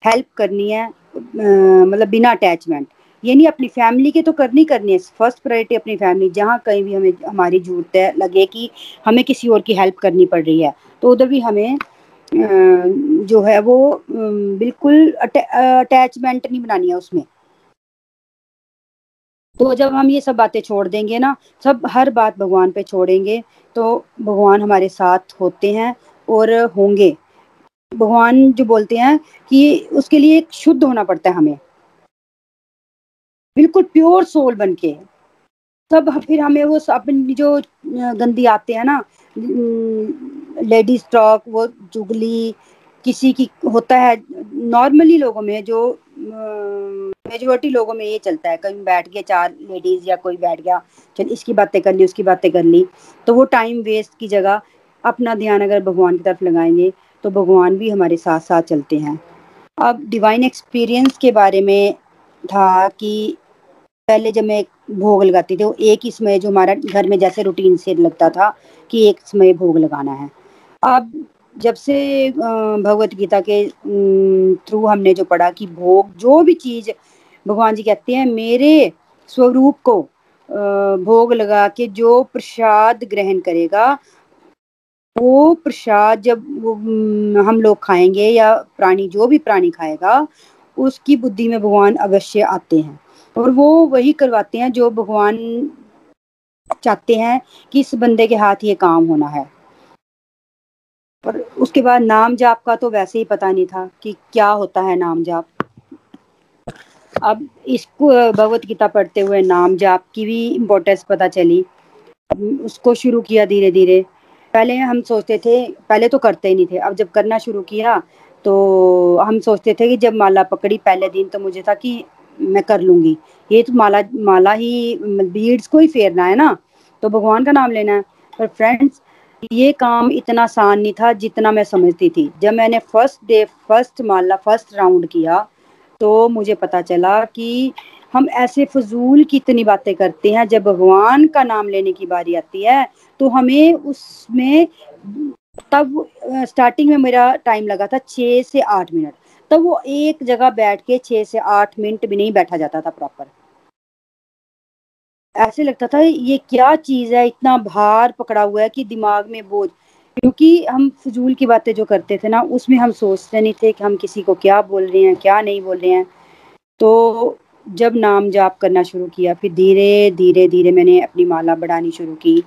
हेल्प करनी है मतलब बिना अटैचमेंट। ये नहीं अपनी फैमिली के तो करनी करनी है। फ़र्स्ट प्रायोरिटी अपनी फैमिली जहाँ कहीं भी हमें, हमारी ज़रूरत है, लगे कि हमें किसी और की हेल्प करनी पड़ रही है। तो उधर भी हमें जो है वो बिल्कुल अटैचमेंट नहीं बनानी है उसमें। तो जब हम ये सब बातें छोड़ देंगे ना, सब हर बात भगवान पे छोड़ेंगे तो भगवान हमारे साथ होते हैं और होंगे। भगवान जो बोलते हैं कि उसके लिए एक शुद्ध होना पड़ता है हमें। बिल्कुल प्योर सोल बन के तब फिर हमें वो अपनी जो गंदी आते हैं ना लेडीज़ टॉक वो चुगली किसी की होता है, नॉर्मली लोगों में जो मेजोरिटी लोगों में ये चलता है, कहीं बैठ गया चार लेडीज़ या कोई बैठ गया, चल इसकी बातें कर ली, उसकी बातें कर ली तो वो टाइम वेस्ट की जगह अपना ध्यान अगर भगवान की तरफ़ लगाएँगे तो भगवान भी हमारे साथ साथ चलते हैं। अब डिवाइन एक्सपीरियंस के बारे में था कि पहले जब मैं भोग लगाती थी वो एक ही समय जो हमारा घर में जैसे रूटीन से लगता था कि एक समय भोग लगाना है। अब जब से भगवत गीता के थ्रू हमने जो पढ़ा कि भोग, जो भी चीज़ भगवान जी कहते हैं, मेरे स्वरूप को भोग लगा के जो प्रसाद ग्रहण करेगा, वो प्रसाद जब वो हम लोग खाएँगे या प्राणी, जो भी प्राणी खाएगा, उसकी बुद्धि में भगवान अवश्य आते हैं। और वो वही करवाते हैं जो भगवान चाहते हैं कि इस बंदे के हाथ ये काम होना है। और उसके बाद नाम जाप का तो वैसे ही पता नहीं था कि क्या होता है नाम जाप। अब इसको, भगवत गीता पढ़ते हुए नाम जाप की भी इम्पोर्टेंस पता चली। उसको शुरू किया धीरे धीरे पहले हम सोचते थे, पहले तो करते ही नहीं थे। अब जब करना शुरू किया तो हम सोचते थे कि जब माला पकड़ी पहले दिन तो मुझे था कि मैं कर लूँगी। ये तो माला माला ही बीड्स को ही फेरना है ना। तो भगवान का नाम लेना है। पर फ्रेंड्स ये काम इतना आसान नहीं था जितना मैं समझती थी। जब मैंने first day first mala first round किया तो मुझे पता चला कि हम ऐसे फजूल की इतनी बातें करते हैं। जब भगवान का नाम लेने की बारी आती है तो हमें उसमें, तब स्टार्टिंग में मेरा टाइम लगा था छः से आठ मिनट। तब वो एक जगह बैठ के छः से आठ मिनट भी नहीं बैठा जाता था प्रॉपर ऐसे लगता था, ये क्या चीज़ है? इतना भार पकड़ा हुआ है कि दिमाग में बोझ। क्योंकि हम फजूल की बातें जो करते थे ना, उसमें हम सोचते नहीं थे कि हम किसी को क्या बोल रहे हैं, क्या नहीं बोल रहे हैं। तो जब नाम जाप करना शुरू किया, फिर धीरे धीरे धीरे मैंने अपनी माला बढ़ानी शुरू की।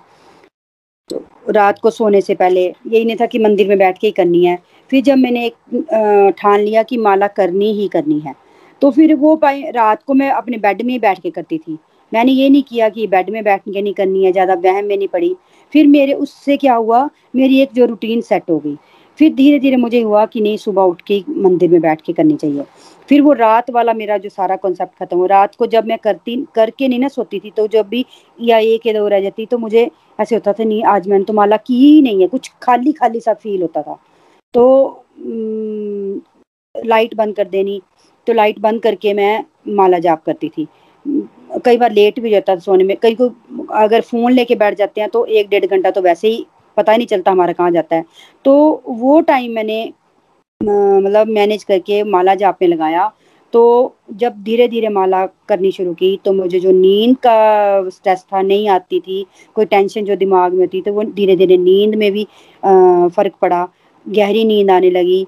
तो रात को सोने से पहले यही नहीं था कि मंदिर में बैठ के ही करनी है। फिर जब मैंने एक ठान लिया कि माला करनी ही करनी है तो फिर वो रात को मैं अपने बेड में ही बैठ के करती थी। मैंने ये नहीं किया कि बेड में बैठ के नहीं करनी है, ज़्यादा वहम में नहीं पड़ी। फिर मेरे उससे क्या हुआ, मेरी एक जो रूटीन सेट हो गई। फिर धीरे धीरे मुझे हुआ कि नहीं, सुबह उठ के मंदिर में बैठ के करनी चाहिए। फिर वो रात वाला मेरा जो सारा कॉन्सेप्ट खत्म हो रात को जब मैं करती, करके नहीं ना सोती थी तो जब भी या या दो रह जाती तो मुझे ऐसे होता था, नहीं, आज मैंने तो माला की ही नहीं है। कुछ खाली खाली सा फील होता था। तो लाइट बंद कर देनी। तो लाइट बंद करके मैं माला जाप करती थी। कई बार लेट भी जाता था सोने में। कई को, अगर फ़ोन लेके बैठ जाते हैं तो एक डेढ़ घंटा तो वैसे ही पता ही नहीं चलता हमारा कहाँ जाता है। तो वो टाइम मैंने मतलब मैनेज करके माला जाप में लगाया। तो जब धीरे धीरे माला करनी शुरू की तो मुझे जो नींद का स्ट्रेस था, नहीं आती थी, कोई टेंशन जो दिमाग में थी तो वो धीरे धीरे नींद में भी फ़र्क पड़ा। गहरी नींद आने लगी।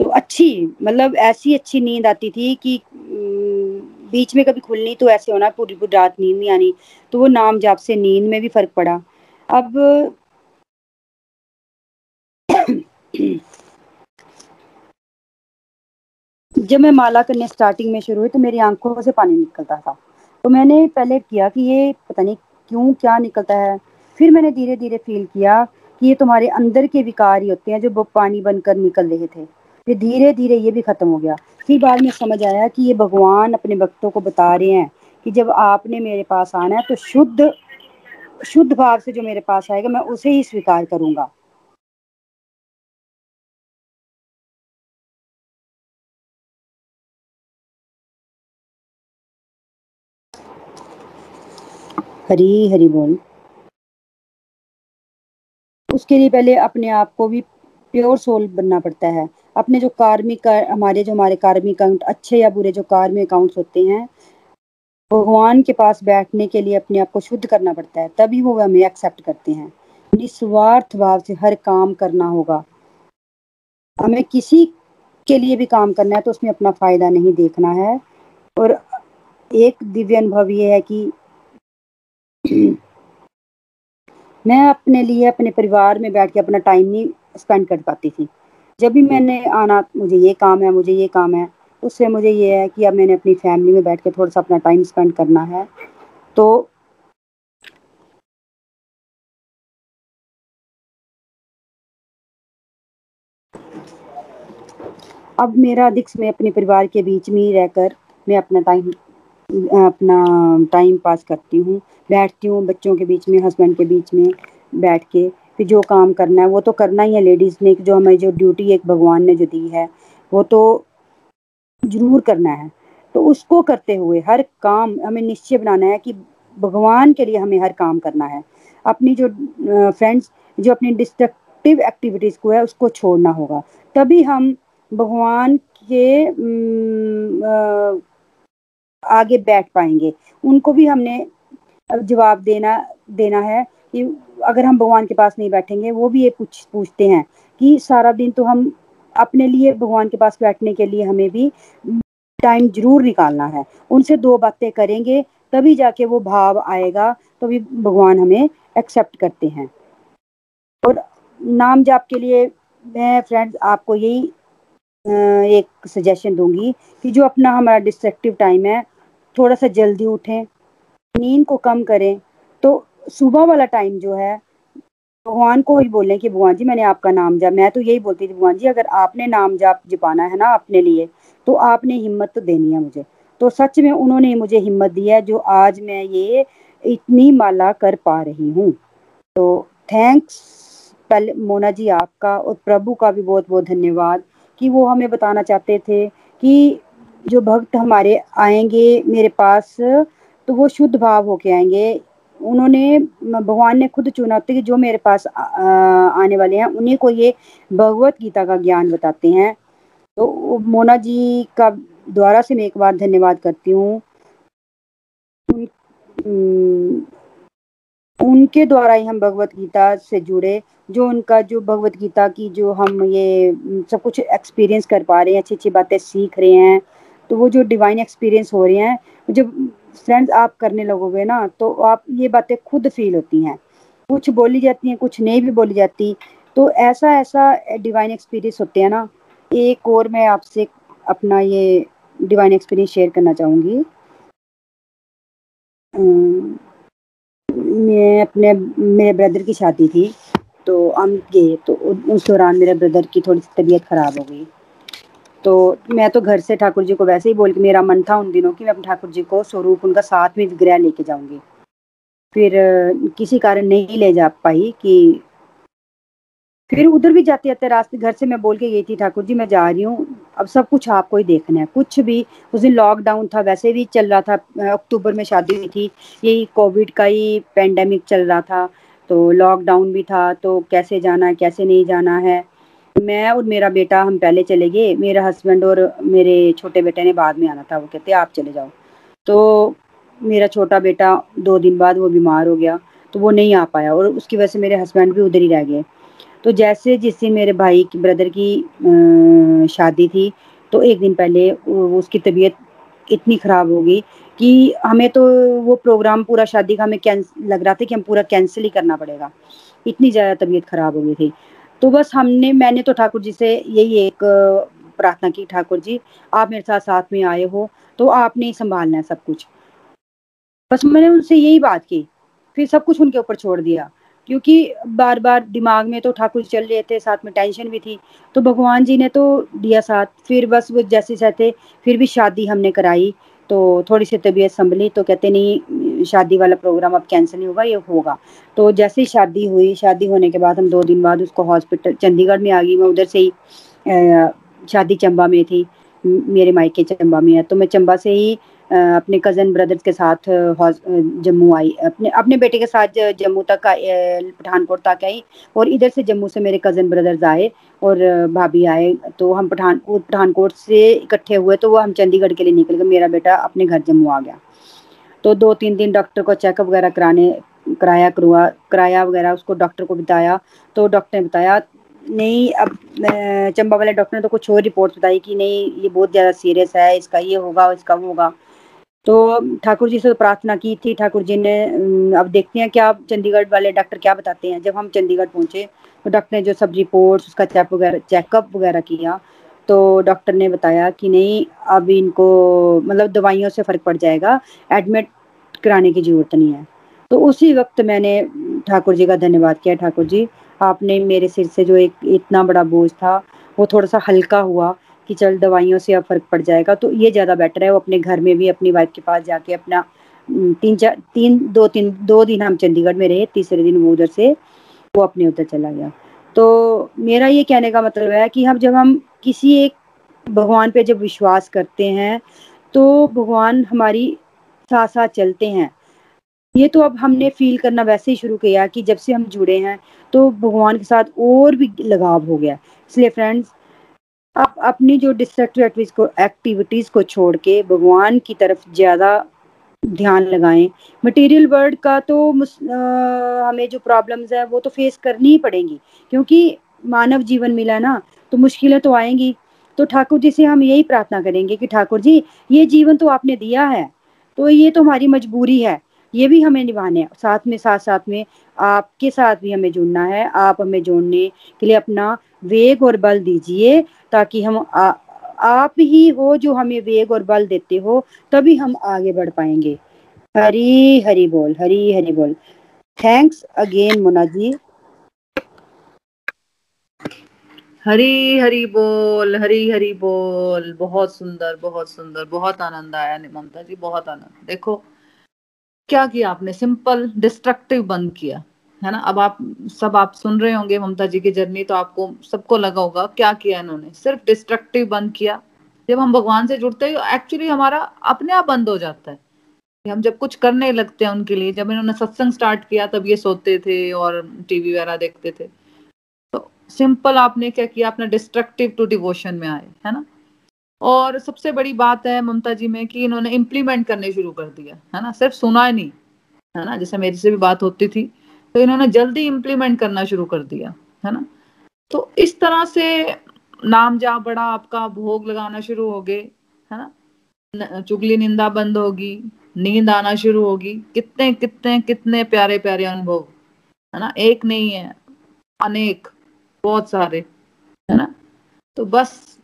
तो अच्छी मतलब ऐसी अच्छी नींद आती थी कि बीच में कभी खुलनी तो ऐसे होना पूरी पूरी रात नींद नहीं आनी तो वो नाम जाप से नींद में भी फ़र्क पड़ा। अब जब मैं माला करने स्टार्टिंग में शुरू हुई तो मेरी आँखों से पानी निकलता था। तो मैंने पहले किया कि ये पता नहीं क्यों क्या निकलता है, फिर मैंने धीरे धीरे फील किया कि ये तुम्हारे अंदर के विकार ही होते हैं जो पानी बनकर निकल रहे थे। फिर धीरे धीरे ये भी खत्म हो गया। फिर बाद में समझ आया कि ये भगवान अपने भक्तों को बता रहे हैं कि जब आपने मेरे पास आना है तो शुद्ध शुद्ध भाव से जो मेरे पास आएगा, मैं उसे ही स्वीकार करूँगा। हरी हरी बोल। उसके लिए पहले अपने आप को भी प्योर सोल बनना पड़ता है। अपने जो कार्मिक हमारे जो, हमारे कार्मिक अकाउंट अच्छे या बुरे जो कार्मिक अकाउंट्स होते हैं, भगवान के पास बैठने के लिए अपने आप को शुद्ध करना पड़ता है, तभी वो हमें एक्सेप्ट करते हैं। निस्वार्थ भाव से हर काम करना होगा। हमें किसी के लिए भी काम करना है तो उसमें अपना फ़ायदा नहीं देखना है। और एक दिव्य अनुभव ये है कि मैं अपने लिए, अपने परिवार में बैठ के अपना टाइम नहीं स्पेंड कर पाती थी। जब भी मैंने आना, मुझे ये काम है, मुझे ये काम है, उससे मुझे ये है कि अब मैंने अपनी फैमिली में बैठ के थोड़ा सा अपना टाइम स्पेंड करना है। तो अब मेरा अधिक समय अपने परिवार के बीच में ही रहकर मैं अपना टाइम अपना टाइम पास करती हूँ। बैठती हूँ बच्चों के बीच में हस्बैंड के बीच में बैठ के फिर जो काम करना है, वो तो करना ही है लेडीज़ ने जो हमें जो ड्यूटी एक भगवान ने जो दी है, वो तो ज़रूर करना है। तो उसको करते हुए हर काम हमें निश्चय बनाना है कि भगवान के लिए हमें हर काम करना है। अपनी जो फ्रेंड्स जो अपनी डिस्ट्रक्टिव एक्टिविटीज़ को है, उसको छोड़ना होगा। तभी हम भगवान के आगे बैठ पाएँगे। उनको भी हमने जवाब देना देना है कि अगर हम भगवान के पास नहीं बैठेंगे, वो भी ये पूछ, पूछते हैं कि सारा दिन तो हम अपने लिए भगवान के पास बैठने के लिए हमें भी टाइम ज़रूर निकालना है। उनसे दो बातें करेंगे, तभी जाके वो भाव आएगा तो भी भगवान हमें एक्सेप्ट करते हैं। और नाम जाप के लिए मैं फ्रेंड्स आपको यही एक सजेशन दूँगी कि जो अपना हमारा डिस्ट्रक्टिव टाइम है थोड़ा सा जल्दी उठें, नींद को कम करें। तो सुबह वाला टाइम जो है, भगवान को ही बोलें कि, भगवान जी, मैंने आपका नाम जाप मैं तो यही बोलती थी, भगवान जी, अगर आपने नाम जाप जपाना है ना अपने लिए तो आपने हिम्मत तो देनी है मुझे। तो सच में उन्होंने मुझे हिम्मत दी है, जो आज मैं ये इतनी माला कर पा रही हूँ। तो थैंक्स पहले मोना जी आपका और प्रभु का भी बहुत बहुत धन्यवाद कि वो हमें बताना चाहते थे कि जो भक्त हमारे आएँगे मेरे पास तो वो शुद्ध भाव होके आएँगे। उन्होंने भगवान ने खुद चुना कि जो मेरे पास आ, आने वाले हैं उन्हीं को ये भगवत गीता का ज्ञान बताते हैं। तो मोना जी का द्वारा से मैं एक बार धन्यवाद करती हूँ। उनके द्वारा ही हम भगवत गीता से जुड़े जो उनका जो भगवत गीता की जो हम ये सब कुछ एक्सपीरियंस कर पा रहे हैं अच्छी अच्छी बातें सीख रहे हैं तो वो जो डिवाइन एक्सपीरियंस हो रहे हैं, जब फ्रेंड्स आप करने लगोगे ना तो आप ये बातें खुद फील होती हैं। कुछ बोली जाती हैं, कुछ नहीं भी बोली जाती। तो ऐसा ऐसा डिवाइन एक्सपीरियंस होते हैं ना, एक और मैं आपसे अपना ये डिवाइन एक्सपीरियंस शेयर करना चाहूँगी। मैं अपने, मेरे ब्रदर की शादी थी तो हम गए तो उस दौरान मेरे ब्रदर की थोड़ी सी तबीयत ख़राब हो गई। तो मैं तो घर से ठाकुर जी को वैसे ही बोल के, मेरा मन था उन दिनों कि मैं अपने ठाकुर जी को स्वरूप, उनका साथ में विग्रह लेके जाऊँगी। फिर, किसी कारण नहीं ले जा पाई कि फिर उधर भी जाते जाते रास्ते, घर से मैं बोल के गई थी, ठाकुर जी, मैं जा रही हूँ, अब सब कुछ आपको ही देखना है। कुछ भी, उस दिन लॉकडाउन था, वैसे भी चल रहा था अक्टूबर में शादी हुई थी, यही कोविड का ही पेंडेमिक चल रहा था तो लॉकडाउन भी था तो कैसे जाना है, कैसे नहीं जाना है मैं और मेरा बेटा हम पहले चले गए। मेरा हस्बैंड और मेरे छोटे बेटे ने बाद में आना था। वो कहते, आप चले जाओ। तो मेरा छोटा बेटा दो दिन बाद वो बीमार हो गया तो वो नहीं आ पाया और उसकी वजह से मेरे हस्बैंड भी उधर ही रह गए। तो जैसे जिस दिन मेरे भाई की ब्रदर की शादी थी तो एक दिन पहले उसकी तबीयत इतनी ख़राब हो गई कि हमें तो वो प्रोग्राम पूरा शादी का हमें लग रहा था कि हम पूरा कैंसिल ही करना पड़ेगा। इतनी ज़्यादा तबीयत ख़राब हो गई थी। तो बस हमने, मैंने तो ठाकुर जी से यही एक प्रार्थना की, ठाकुर जी, आप मेरे साथ साथ में आए हो तो आपने ही संभालना है सब कुछ। बस मैंने उनसे यही बात की, फिर सब कुछ उनके ऊपर छोड़ दिया, क्योंकि बार बार दिमाग में तो ठाकुर चल रहे थे, साथ में टेंशन भी थी तो भगवान जी ने तो दिया साथ, फिर बस वो जैसे जैसे फिर भी शादी हमने कराई तो थोड़ी सी तबीयत संभली तो कहते नहीं शादी वाला प्रोग्राम अब कैंसिल नहीं होगा, ये होगा। तो जैसे ही शादी हुई, शादी होने के बाद हम दो दिन बाद उसको हॉस्पिटल चंडीगढ़ में आ गई। मैं उधर से ही शादी चंबा में थी मेरे मायके चंबा में है। तो मैं चंबा से ही अपने कज़न ब्रदर्स के साथ जम्मू आई। अपने अपने बेटे के साथ जम्मू तक पठानकोट तक आई और इधर से जम्मू से मेरे कज़न ब्रदर्स आए और भाभी आए। तो हम पठानकोट पठानकोट से इकट्ठे हुए तो वो हम चंडीगढ़ के लिए निकल गए। मेरा बेटा अपने घर जम्मू आ गया। तो दो तीन दिन डॉक्टर को चेकअप वगैरह कराने, कराया, करवा, कराया वगैरह, उसको डॉक्टर को बताया तो डॉक्टर ने बताया, नहीं, अब चंबा वाले डॉक्टर ने तो कुछ और रिपोर्ट बताई कि नहीं, ये बहुत ज़्यादा सीरियस है, इसका ये होगा इसका वो होगा। तो ठाकुर जी से तो प्रार्थना की थी, ठाकुर जी ने अब देखते हैं क्या चंडीगढ़ वाले डॉक्टर क्या बताते हैं? जब हम चंडीगढ़ पहुँचे तो डॉक्टर ने जो सब रिपोर्ट्स उसका चेक वगैरह चेकअप वगैरह किया तो डॉक्टर ने बताया कि नहीं, अब इनको मतलब दवाइयों से फ़र्क पड़ जाएगा, एडमिट कराने की ज़रूरत नहीं है। तो उसी वक्त मैंने ठाकुर जी का धन्यवाद किया। ठाकुर जी, आपने मेरे सिर से जो एक, इतना बड़ा बोझ था, वो थोड़ा सा हल्का हुआ कि चल दवाइयों से अब फ़र्क पड़ जाएगा। तो ये ज़्यादा बेटर है, वो अपने घर में भी, अपनी वाइफ के पास जाके अपना तीन चार, तीन, दो तीन, दो दिन हम चंडीगढ़ में रहे, तीसरे दिन वो उधर से, वो अपने उधर चला गया। तो मेरा ये कहने का मतलब है कि हम जब हम किसी एक भगवान पे जब विश्वास करते हैं तो भगवान हमारी साथ साथ चलते हैं। ये तो अब हमने फील करना वैसे ही शुरू किया कि जब से हम जुड़े हैं तो भगवान के साथ और भी लगाव हो गया। इसलिए फ्रेंड्स आप अपनी जो डिस्ट्रक्टिव एक्टिविटीज़ को छोड़ के भगवान की तरफ़ ज़्यादा ध्यान लगाएँ। मटेरियल वर्ल्ड का तो आ, हमें जो प्रॉब्लम्स है वो तो फेस करनी ही पड़ेंगी। क्योंकि मानव जीवन मिला ना तो मुश्किलें तो आएँगी। तो ठाकुर जी से हम यही प्रार्थना करेंगे कि ठाकुर जी ये जीवन तो आपने दिया है तो ये तो हमारी मजबूरी है। ये भी हमें निभाने साथ में साथ साथ में आपके साथ भी हमें जुड़ना है। आप हमें जोड़ने के लिए अपना वेग और बल दीजिए ताकि हम आप ही हो जो हमें वेग और बल देते हो, तभी हम आगे बढ़ पाएँगे। हरी हरी बोल, हरी हरी बोल। Thanks again Mona ji. हरी हरी बोल, हरी हरी बोल। बहुत सुंदर बहुत सुंदर, बहुत आनंद आया ममता जी, बहुत आनंद। देखो, क्या किया आपने? सिंपल डिस्ट्रक्टिव बंद किया। है ना? अब आप, सब आप सुन रहे होंगे ममता जी की जर्नी तो आपको, सबको लगा होगा, क्या किया इन्होंने? सिर्फ़ डिस्ट्रक्टिव बंद किया। जब हम भगवान से जुड़ते हैं एक्चुअली हमारा अपने आप बंद हो जाता है। हम जब कुछ करने लगते हैं उनके लिए, जब इन्होंने सत्संग स्टार्ट किया, तब ये सोते थे और टीवी वगैरह देखते थे। तो सिंपल आपने क्या किया? अपना डिस्ट्रक्टिव टू डिवोशन में आए, है ना? और सबसे बड़ी बात है ममता जी में कि इन्होंने इम्प्लीमेंट करने शुरू कर दिया, है ना? सिर्फ़ सुना ही नहीं, है ना? जैसे मेरी से भी बात होती थी तो इन्होंने जल्दी इम्प्लीमेंट करना शुरू कर दिया, है ना? तो इस तरह से नाम जा बड़ा, आपका भोग लगाना शुरू हो गए, है ना, चुगली निंदा बंद होगी, नींद आना शुरू होगी, कितने कितने कितने प्यारे प्यारे अनुभव, है ना? एक नहीं है, अनेक, बहुत सारे, है ना? तो बस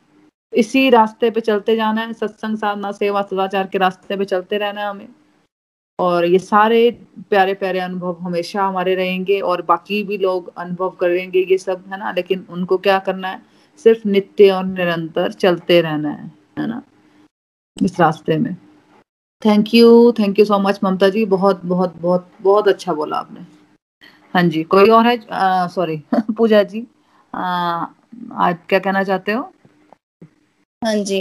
इसी रास्ते पे चलते जाना है, सत्संग, साधना, सेवा, सदाचार के रास्ते पे चलते रहना है हमें। और ये सारे प्यारे प्यारे अनुभव हमेशा हमारे रहेंगे और बाकी भी लोग अनुभव करेंगे ये सब है ना? लेकिन उनको क्या करना है? सिर्फ़ नित्य और निरंतर चलते रहना है है ना? इस रास्ते में। Thank you thank you so much Mamta ji बहुत बहुत बहुत बहुत अच्छा बोला आपने। हाँ जी कोई और है? सॉरी पूजा जी आ, आप क्या कहना चाहते हो? हाँ जी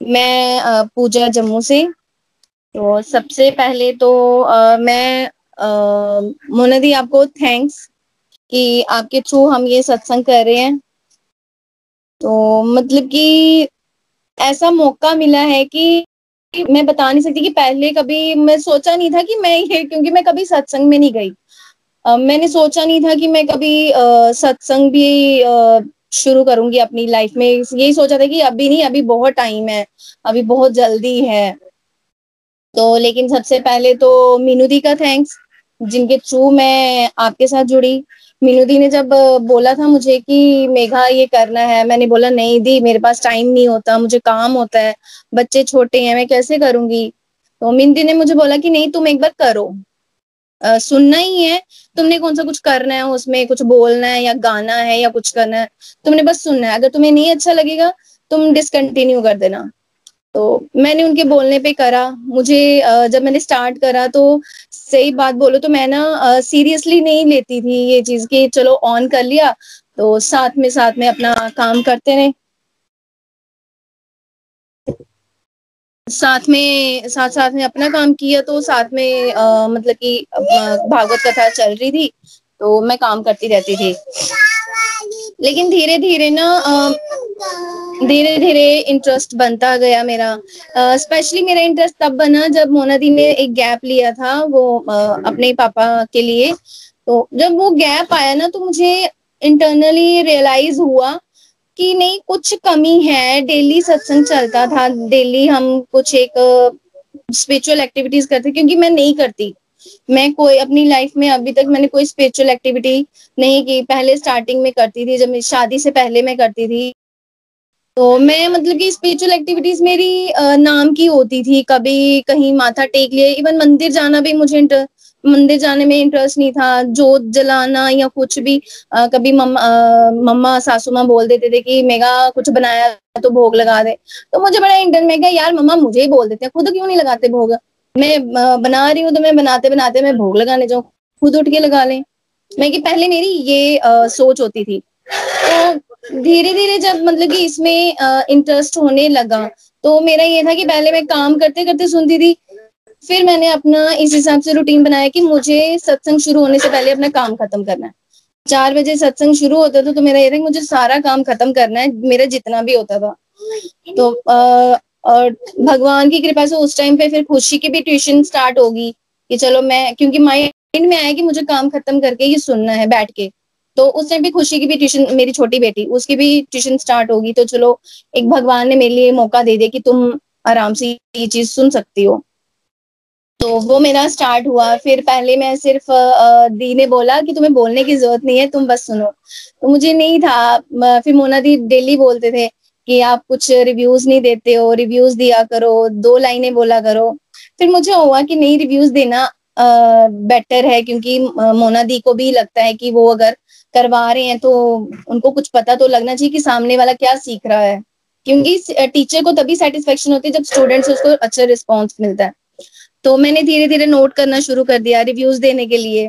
मैं पूजा जम्मू से तो सबसे पहले तो आ, मैं मोना दी आपको थैंक्स कि आपके थ्रू हम ये सत्संग कर रहे हैं। तो मतलब कि ऐसा मौका मिला है कि मैं बता नहीं सकती कि पहले कभी मैं सोचा नहीं था कि मैं ये क्योंकि मैं कभी सत्संग में नहीं गई। uh, मैंने सोचा नहीं था कि मैं कभी सत्संग भी uh, शुरू करूँगी अपनी लाइफ में। यही सोचा था कि अभी नहीं अभी बहुत टाइम है अभी बहुत जल्दी है। तो लेकिन सबसे पहले तो मीनू दी का थैंक्स जिनके थ्रू मैं आपके साथ जुड़ी। मीनू दी ने जब बोला था मुझे कि मेघा ये करना है मैंने बोला नहीं दी मेरे पास टाइम नहीं होता मुझे काम होता है बच्चे छोटे हैं मैं कैसे करूँगी? तो मीनू दी ने मुझे बोला कि नहीं तुम एक बार करो। आ, सुनना ही है तुमने कौन सा कुछ करना है उसमें कुछ बोलना है या गाना है या कुछ करना है तुमने बस सुनना है। अगर तुम्हें नहीं अच्छा लगेगा तुम डिसकंटिन्यू कर देना। तो मैंने उनके बोलने पे करा। मुझे जब मैंने स्टार्ट करा तो सही बात बोलो तो मैं ना सीरियसली नहीं लेती थी ये चीज़ की चलो ऑन कर लिया तो साथ में साथ में अपना काम करते रहे। साथ में साथ साथ में अपना काम किया तो साथ में आ, मतलब कि भागवत कथा चल रही थी तो मैं काम करती रहती थी। लेकिन धीरे धीरे ना धीरे धीरे इंटरेस्ट बनता गया मेरा। स्पेशली मेरा इंटरेस्ट तब बना जब मोना दी ने एक गैप लिया था, वो अपने पापा के लिए। तो जब वो गैप आया ना तो मुझे इंटरनली रियलाइज़ हुआ कि नहीं, कुछ कमी है। डेली सत्संग चलता था। डेली हम कुछ एक स्पिरिचुअल एक्टिविटीज़ करते, क्योंकि मैं नहीं करती। मैं कोई अपनी लाइफ में अभी तक मैंने कोई स्पिरिचुअल एक्टिविटी नहीं की। पहले स्टार्टिंग में करती थी जब शादी से पहले मैं करती थी। तो मैं मतलब कि स्पिरिचुअल एक्टिविटीज़ मेरी नाम की होती थी। कभी कहीं माथा टेक लिया इवन मंदिर जाना भी मुझे इंटर, मंदिर जाने में इंटरेस्ट नहीं था। जोत जलाना या कुछ भी आ, कभी मम्मा सासू माँ बोल देते थे कि मेगा कुछ बनाया तो भोग लगा दे। तो मुझे बड़ा इंटर में यार मम्मा मुझे ही बोल देते हैं। खुद क्यों नहीं लगाते भोग? मैं बना रही हूँ तो मैं बनाते बनाते मैं भोग लगाने जाऊँ। खुद उठ के लगा ले। मैं कि पहले मेरी ये आ, सोच होती थी। तो धीरे धीरे जब मतलब कि इसमें इंटरेस्ट होने लगा तो मेरा ये था कि पहले मैं काम करते करते सुनती थी। फिर मैंने अपना इस हिसाब से रूटीन बनाया कि मुझे सत्संग शुरू होने से पहले अपना काम खत्म करना है। चार बजे सत्संग शुरू होता था तो मेरा ये था कि मुझे सारा काम खत्म करना है मेरा जितना भी होता था। तो आ, और भगवान की कृपा से उस टाइम पे फिर खुशी की भी ट्यूशन स्टार्ट होगी कि चलो मैं, क्योंकि माइंड में आया कि मुझे काम खत्म करके ये सुनना है बैठ के। तो उस टाइम पे खुशी की भी ट्यूशन मेरी छोटी बेटी, उसकी भी ट्यूशन स्टार्ट होगी। तो चलो, एक भगवान ने मेरे लिए मौका दे दिया कि तुम आराम से ये चीज़ सुन सकती हो। तो वो मेरा स्टार्ट हुआ। फिर पहले मैं सिर्फ़ दी ने बोला कि तुम्हें बोलने की ज़रूरत नहीं है, तुम बस सुनो। तो मुझे नहीं था फिर मोना दी डेली बोलते थे कि आप कुछ रिव्यूज़ नहीं देते हो रिव्यूज़ दिया करो, दो लाइनें बोला करो। फिर मुझे हुआ कि नहीं रिव्यूज़ देना बेटर है क्योंकि मोना दी को भी लगता है कि वो अगर करवा रहे हैं तो उनको कुछ पता तो लगना चाहिए कि सामने वाला क्या सीख रहा है। क्योंकि टीचर को तभी सेटिस्फेक्शन होती है जब स्टूडेंट्स उसको अच्छा रिस्पॉन्स मिलता है। तो मैंने धीरे धीरे नोट करना शुरू कर दिया रिव्यूज़ देने के लिए।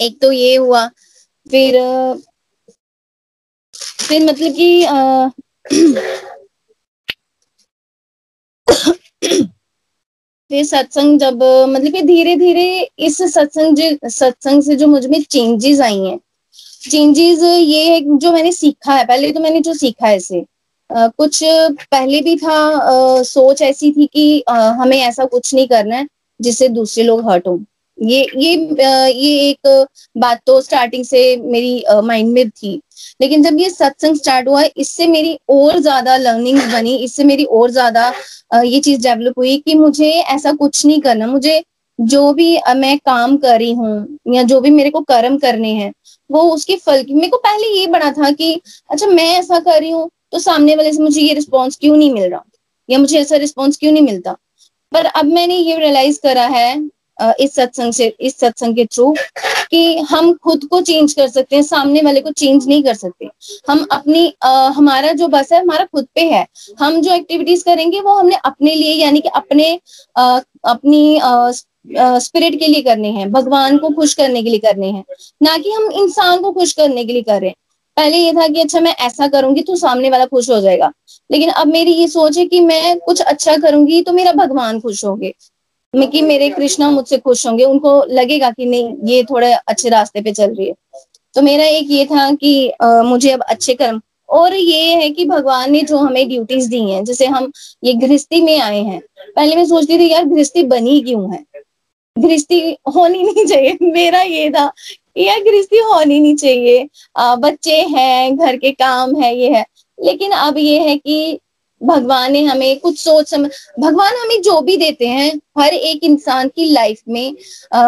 एक तो ये हुआ, फिर फिर मतलब कि फिर सत्संग जब मतलब कि धीरे धीरे इस सत्संग सत्संग से जो मुझमें चेंजेस आई हैं। चेंजेस ये है जो मैंने सीखा है पहले तो मैंने जो सीखा है इसे Uh, कुछ पहले भी था आ, सोच ऐसी थी कि आ, हमें ऐसा कुछ नहीं करना है जिससे दूसरे लोग हर्ट हो। ये ये ये एक बात तो स्टार्टिंग से मेरी माइंड में थी। लेकिन जब ये सत्संग स्टार्ट हुआ, इससे मेरी और ज़्यादा लर्निंग बनी, इससे मेरी और ज़्यादा ये चीज़ डेवलप हुई कि मुझे ऐसा कुछ नहीं करना। मुझे जो भी मैं काम कर रही हूँ या जो भी मेरे को कर्म करने हैं, वो उसके फल की, मेरे को पहले ये बना था कि अच्छा मैं ऐसा कर रही हूँ तो सामने वाले से मुझे ये रिस्पॉन्स क्यों नहीं मिल रहा? या मुझे ऐसा रिस्पॉन्स क्यों नहीं मिलता? पर अब मैंने ये रियलाइज़ करा है इस सत्संग से इस सत्संग के थ्रू कि हम खुद को चेंज कर सकते हैं सामने वाले को चेंज नहीं कर सकते। हम अपनी आ, हमारा जो बस है हमारा खुद पे है। हम जो एक्टिविटीज़ करेंगे वो हमने अपने लिए यानी कि अपने आ, अपनी स्पिरिट के लिए करने हैं भगवान को खुश करने के लिए करने हैं। ना कि हम इंसान को खुश करने के लिए कर रहे हैं। पहले ये था कि अच्छा मैं ऐसा करूँगी तो सामने वाला खुश हो जाएगा। लेकिन अब मेरी ये सोच है कि मैं कुछ अच्छा करूँगी तो मेरा भगवान खुश होंगे। कि मेरे कृष्णा मुझसे खुश होंगे। उनको लगेगा कि नहीं ये थोड़े अच्छे रास्ते पे चल रही है। तो मेरा एक ये था कि आ, मुझे अब अच्छे कर्म और ये है कि भगवान ने जो हमें ड्यूटीज़ दी हैं जैसे हम ये गृहस्थी में आए हैं। पहले मैं सोचती थी यार गृहस्थी बनी क्यों है? गृहस्थी होनी नहीं चाहिए। मेरा ये था यार गृहस्थी होनी नहीं चाहिए। आ, बच्चे हैं घर के काम है ये है। लेकिन अब ये है कि भगवान ने हमें कुछ सोच समझ, भगवान हमें जो भी देते हैं, हर एक इंसान की लाइफ में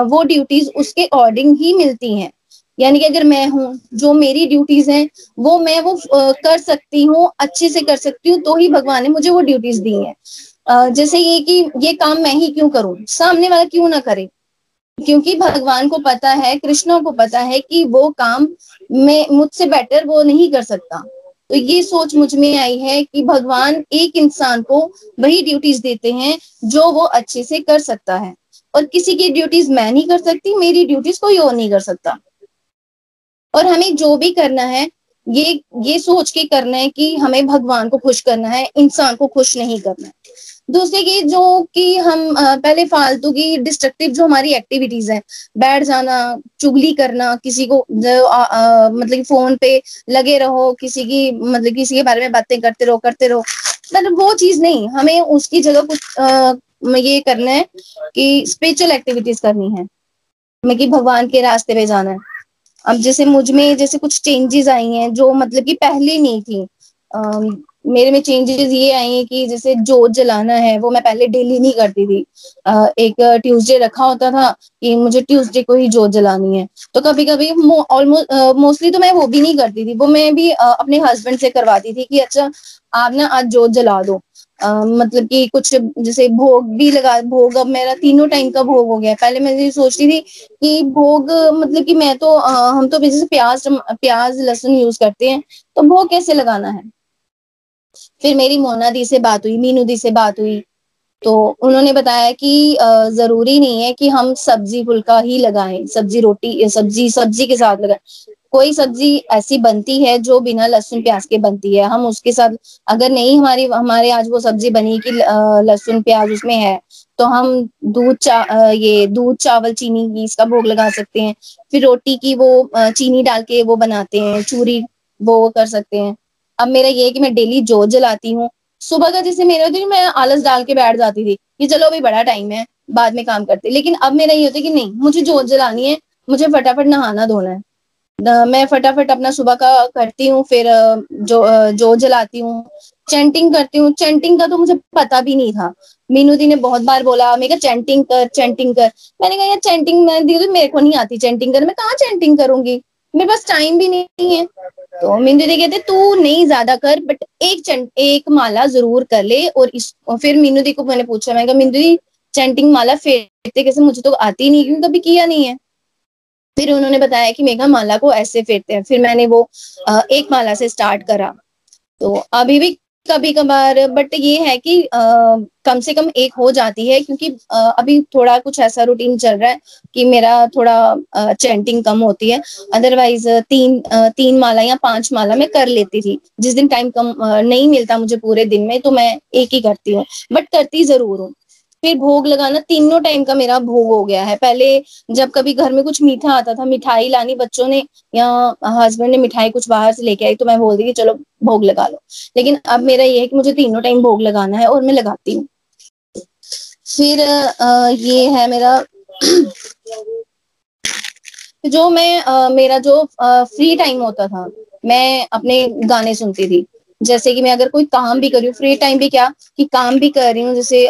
वो ड्यूटीज़ उसके अकॉर्डिंग ही मिलती हैं। यानी कि अगर मैं हूँ, जो मेरी ड्यूटीज़ हैं, वो मैं वो कर सकती हूँ, अच्छे से कर सकती हूँ तो ही भगवान ने मुझे वो ड्यूटीज़ दी हैं। जैसे ये कि ये काम मैं ही क्यों करूँ? सामने वाला क्यों ना करे? क्योंकि भगवान को पता है, कृष्ण को पता है कि वो काम मैं मुझसे बेटर वो नहीं कर सकता। तो ये सोच मुझमें आई है कि भगवान एक इंसान को वही ड्यूटीज़ देते हैं जो वो अच्छे से कर सकता है। और किसी की ड्यूटीज़ मैं नहीं कर सकती, मेरी ड्यूटीज़ कोई और नहीं कर सकता। और हमें जो भी करना है, ये ये सोच के करना है कि हमें भगवान को खुश करना है, इंसान को खुश नहीं करना है। दूसरे की जो कि हम पहले फालतू की डिस्ट्रक्टिव जो हमारी एक्टिविटीज़ है बैठ जाना चुगली करना किसी को आ, आ, मतलब फ़ोन पे लगे रहो किसी की मतलब किसी के बारे में बातें करते रहो करते रहो। मतलब वो चीज़ नहीं हमें उसकी जगह कुछ आ, ये करना है कि स्पिरिचुअल एक्टिविटीज़ करनी है। मैं कि भगवान के रास्ते पे जाना है। अब जैसे मुझमें जैसे कुछ चेंजेस आई हैं जो मतलब कि पहले नहीं थी मेरे में चेंजेस ये आई हैं कि जैसे जोत जलाना है वो मैं पहले डेली नहीं करती थी। एक ट्यूसडे रखा होता था कि मुझे ट्यूसडे को ही जोत जलानी है। तो कभी कभी ऑलमोस्ट मोस्टली तो मैं वो भी नहीं करती थी। वो मैं भी अपने हस्बैंड से करवाती थी कि अच्छा आप ना आज जोत जला दो। Uh, मतलब कि कुछ जैसे भोग भी लगा भोग अब मेरा तीनों टाइम का भोग हो गया पहले मैं ये सोचती थी कि भोग मतलब कि मैं तो हम तो जैसे प्याज प्याज लहसुन यूज़ करते हैं तो भोग कैसे लगाना है? फिर मेरी मोना दी से बात हुई, मीनू दी से बात हुई। तो उन्होंने बताया कि ज़रूरी नहीं है कि हम सब्ज़ी फुल्का ही लगाएँ, सब्ज़ी रोटी, सब्ज़ी सब्ज़ी के साथ लगाएँ। कोई सब्ज़ी ऐसी बनती है जो बिना लहसुन प्याज के बनती है। हम उसके साथ, अगर नहीं हमारी, हमारे आज वो सब्ज़ी बनी कि लहसुन प्याज उसमें है तो हम दूध चा ये दूध, चावल, चीनी की इसका भोग लगा सकते हैं। फिर रोटी की वो चीनी डाल के वो बनाते हैं, चूरी वो कर सकते हैं। अब मेरा ये है कि मैं डेली जोत जलाती हूँ। सुबह का जैसे मेरा दिन, मैं आलस डाल के बैठ जाती थी कि चलो अभी बड़ा टाइम है, बाद में काम करते। लेकिन अब मेरा ये होता है कि नहीं, मुझे जोत जलानी है, मुझे फटाफट नहाना धोना है। मैं फटाफट अपना सुबह का करती हूँ, फिर जो जो जलाती हूँ चैंटिंग करती हूँ। चैंटिंग का तो मुझे पता भी नहीं था। मीनू दी ने बहुत बार बोला, मैं कहा चैंटिंग कर चैंटिंग कर। मैंने कहा, यार चैंटिंग मैं दी तो मेरे को नहीं आती चैंटिंग कर मैं कहाँ चैंटिंग करूँगी? मेरे पास टाइम भी नहीं है। तो मीनू दी कहते, तू नहीं ज़्यादा कर बट एक चंट, एक माला ज़रूर कर ले। और इस, और फिर मीनू दी को मैंने पूछा मैं कहा मीनू दी चैंटिंग माला फेरते कैसे? मुझे तो आती नहीं, क्योंकि कभी किया नहीं है। फिर उन्होंने बताया कि मेघा माला को ऐसे फेरते हैं। फिर मैंने वो एक माला से स्टार्ट करा। तो अभी भी कभी कभार बट ये है कि आ, कम से कम एक हो जाती है क्योंकि आ, अभी थोड़ा कुछ ऐसा रूटीन चल रहा है कि मेरा थोड़ा चैंटिंग कम होती है। अदरवाइज़ तीन आ, तीन माला या पाँच माला मैं कर लेती थी। जिस दिन टाइम कम आ, नहीं मिलता मुझे पूरे दिन में तो मैं एक ही करती हूँ। बट करती ज़रूर हूँ। फिर भोग लगाना तीनों टाइम का मेरा भोग हो गया है। पहले जब कभी घर में कुछ मीठा आता था मिठाई लानी बच्चों ने या हस्बैंड ने मिठाई कुछ बाहर से लेके आई तो मैं बोलती कि चलो भोग लगा लो। लेकिन अब मेरा ये है कि मुझे तीनों टाइम भोग लगाना है और मैं लगाती हूँ। फिर आ, ये है मेरा जो मैं आ, मेरा जो फ्री टाइम होता था मैं अपने गाने सुनती थी। जैसे कि मैं अगर कोई काम भी कर रही हूँ फ्री टाइम भी क्या कि काम भी कर रही हूँ, जैसे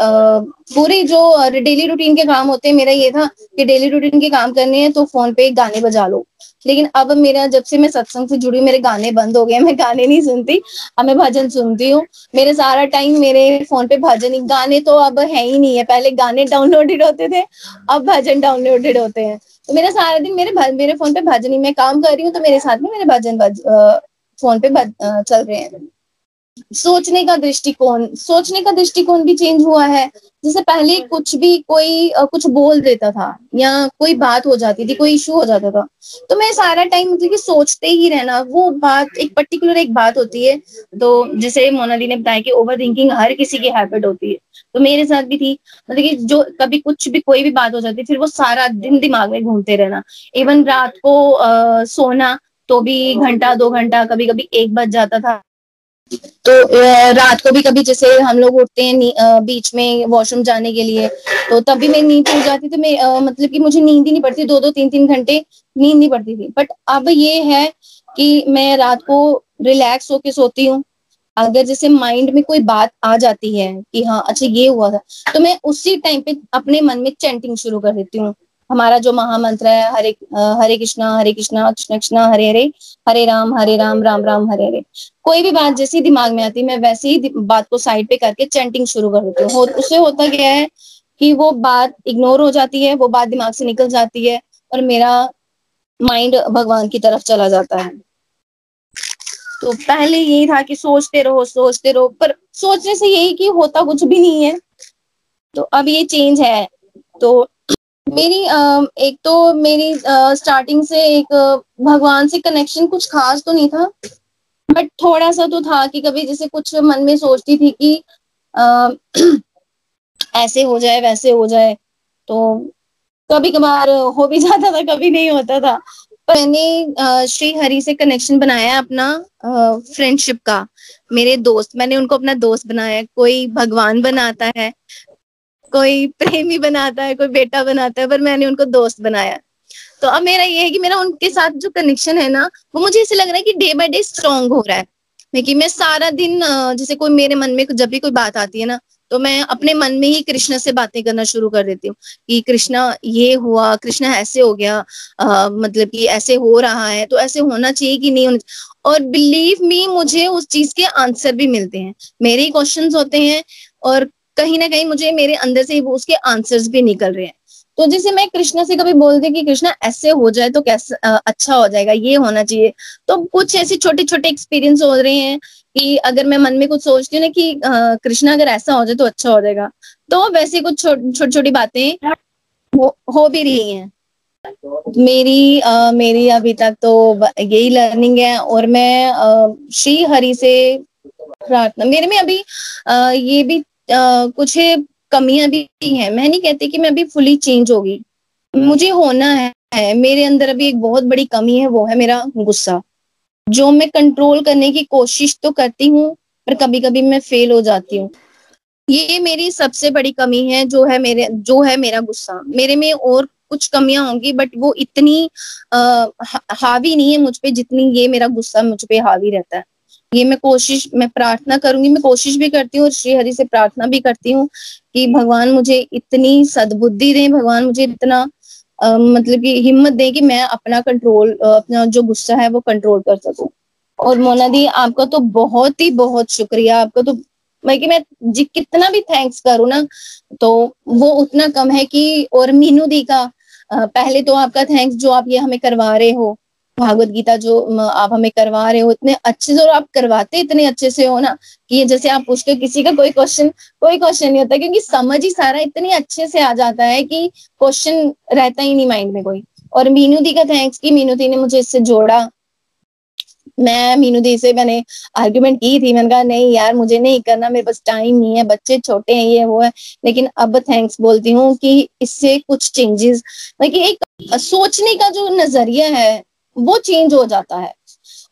पूरे जो डेली रूटीन के काम होते हैं, मेरा ये था कि डेली रूटीन के काम करने हैं तो फ़ोन पे गाने बजा लो। लेकिन अब मेरा, जब से मैं सत्संग से जुड़ी मेरे गाने बंद हो गए मैं गाने नहीं सुनती, अब मैं भजन सुनती हूँ। मेरे सारा टाइम मेरे फ़ोन पे भजन ही, गाने तो अब है ही नहीं है, पहले गाने डाउनलोडेड होते थे, अब भजन डाउनलोडेड होते हैं। तो मेरा सारा दिन मेरे मेरे फ़ोन पे भजन ही, मैं काम कर रही हूँ तो मेरे साथ में मेरे भजन फ़ोन पे चल रहे हैं। सोचने का दृष्टिकोण सोचने का दृष्टिकोण भी चेंज हुआ है। जैसे पहले कुछ भी कोई कुछ बोल देता था या कोई बात हो जाती थी कोई इशू हो जाता था तो मैं सारा टाइम मतलब कि सोचते ही रहना वो बात एक पर्टिकुलर एक बात होती है। तो जैसे मोनाली ने बताया कि ओवर थिंकिंग हर किसी की हैबिट होती है। तो मेरे साथ भी थी मतलब कि जो कभी कुछ भी कोई भी बात हो जाती फिर वो सारा दिन दिमाग में घूमते रहना। इवन रात को आ, सोना तो भी घंटा दो घंटा कभी कभी एक बज जाता था। तो रात को भी कभी जैसे हम लोग उठते हैं बीच में वॉशरूम जाने के लिए तो तब भी मेरी नींद टूट जाती थी। मैं मतलब कि मुझे नींद ही नहीं पड़ती दो दो तीन तीन घंटे नींद नहीं पड़ती थी। बट अब ये है कि मैं रात को रिलैक्स होके सोती हूँ। अगर जैसे माइंड में कोई बात आ जाती है कि हाँ अच्छा ये हुआ था तो मैं उसी टाइम पे अपने मन में चैंटिंग शुरू कर देती हूँ। हमारा जो महामंत्र है, हरे हरे कृष्णा हरे कृष्णा, कृष्ण कृष्णा, हरे हरे हरे राम हरे राम राम राम, हरे हरे। कोई भी बात जैसी दिमाग में आती मैं वैसे ही बात को साइड पे करके चैंटिंग शुरू कर देती हूँ। उससे होता क्या है कि वो बात इग्नोर हो जाती है, वो बात दिमाग से निकल जाती है और मेरा माइंड भगवान की तरफ़ चला जाता है। तो पहले यही था कि सोचते रहो सोचते रहो, पर सोचने से यही कि होता कुछ भी नहीं है। तो अब ये चेंज है तो मेरी एक तो मेरी स्टार्टिंग से एक भगवान से कनेक्शन कुछ खास तो नहीं था। बट थोड़ा सा तो था कि कभी जैसे कुछ मन में सोचती थी कि आ, ऐसे हो जाए वैसे हो जाए तो कभी कभार हो भी जाता था कभी नहीं होता था। पर मैंने श्री हरि से कनेक्शन बनाया अपना फ्रेंडशिप का। मेरे दोस्त मैंने उनको अपना दोस्त बनाया। कोई भगवान बनाता है कोई प्रेमी बनाता है कोई बेटा बनाता है पर मैंने उनको दोस्त बनाया तो अब मेरा ये है कि मेरा उनके साथ जो कनेक्शन है ना वो मुझे ऐसे लग रहा है कि डे बाय डे स्ट्रांग हो रहा है। कि मैं सारा दिन जैसे कोई मेरे मन में जब भी कोई बात आती है ना तो मैं अपने मन में ही कृष्ण से बातें करना शुरू कर देती हूँ कि कृष्णा ये हुआ कृष्णा ऐसे हो गया आ, मतलब कि ऐसे हो रहा है तो ऐसे होना चाहिए कि नहीं होना और बिलीव मी मुझे उस चीज़ के आंसर भी मिलते हैं। मेरे ही क्वेश्चन होते हैं और कहीं ना कहीं मुझे मेरे अंदर से वो उसके आंसर्स भी निकल रहे हैं। तो जैसे मैं कृष्णा से कभी बोलती कि कृष्णा ऐसे हो जाए तो कैसे अच्छा हो जाएगा ये होना चाहिए। तो कुछ ऐसे छोटे छोटे एक्सपीरियंस हो रहे हैं कि अगर मैं मन में कुछ सोचती हूँ ना कि कृष्णा अगर ऐसा हो जाए तो अच्छा हो जाएगा। तो वैसे कुछ छोटी छोटी बातें हो, हो भी रही हैं। मेरी आ, मेरी अभी तक तो यही लर्निंग है और मैं आ, श्री हरि से प्रार्थना मेरे में अभी आ, ये भी कुछ कमियाँ भी हैं। मैं नहीं कहती कि मैं अभी फुली चेंज होगी। मुझे होना है, मेरे अंदर अभी एक बहुत बड़ी कमी है वो है मेरा गुस्सा। जो मैं कंट्रोल करने की कोशिश तो करती हूँ पर कभी कभी मैं फेल हो जाती हूँ। ये मेरी सबसे बड़ी कमी है जो है मेरे जो है मेरा गुस्सा। मेरे में और कुछ कमियाँ होंगी बट वो इतनी आ, हावी नहीं है मुझ पे जितनी ये मेरा गुस्सा मुझ पे हावी रहता है। ये मैं कोशिश मैं प्रार्थना करूँगी मैं कोशिश भी करती हूँ और श्री हरि से प्रार्थना भी करती हूँ कि भगवान मुझे इतनी सद्बुद्धि दें भगवान मुझे इतना आ, मतलब कि हिम्मत दें कि मैं अपना कंट्रोल अपना जो गुस्सा है वो कंट्रोल कर सकूँ। और मोना दी आपका तो बहुत ही बहुत शुक्रिया आपका तो मैं कि मैं जी कितना भी थैंक्स करूँ ना तो वो उतना कम है कि और मीनू दी का पहले तो आपका थैंक्स जो आप ये हमें करवा रहे हो भागवत गीता जो आप हमें करवा रहे हो, इतने अच्छे से, और आप करवाते इतने अच्छे से हो ना, कि जैसे आप पूछते हो किसी का कोई क्वेश्चन कोई क्वेश्चन नहीं होता, क्योंकि समझ ही सारा इतने अच्छे से आ जाता है कि क्वेश्चन रहता ही नहीं माइंड में कोई। और मीनू दी का थैंक्स की मीनू दी ने मुझे इससे जोड़ा। मैं मीनू दी से, मैंने आर्ग्यूमेंट की थी, मैंने कहा, नहीं यार, मुझे नहीं करना, मेरे पास टाइम नहीं है, बच्चे छोटे हैं, ये वो है। लेकिन अब थैंक्स बोलती हूँ कि इससे कुछ चेंजेस कि एक सोचने का जो नज़रिया है वो चेंज हो जाता है।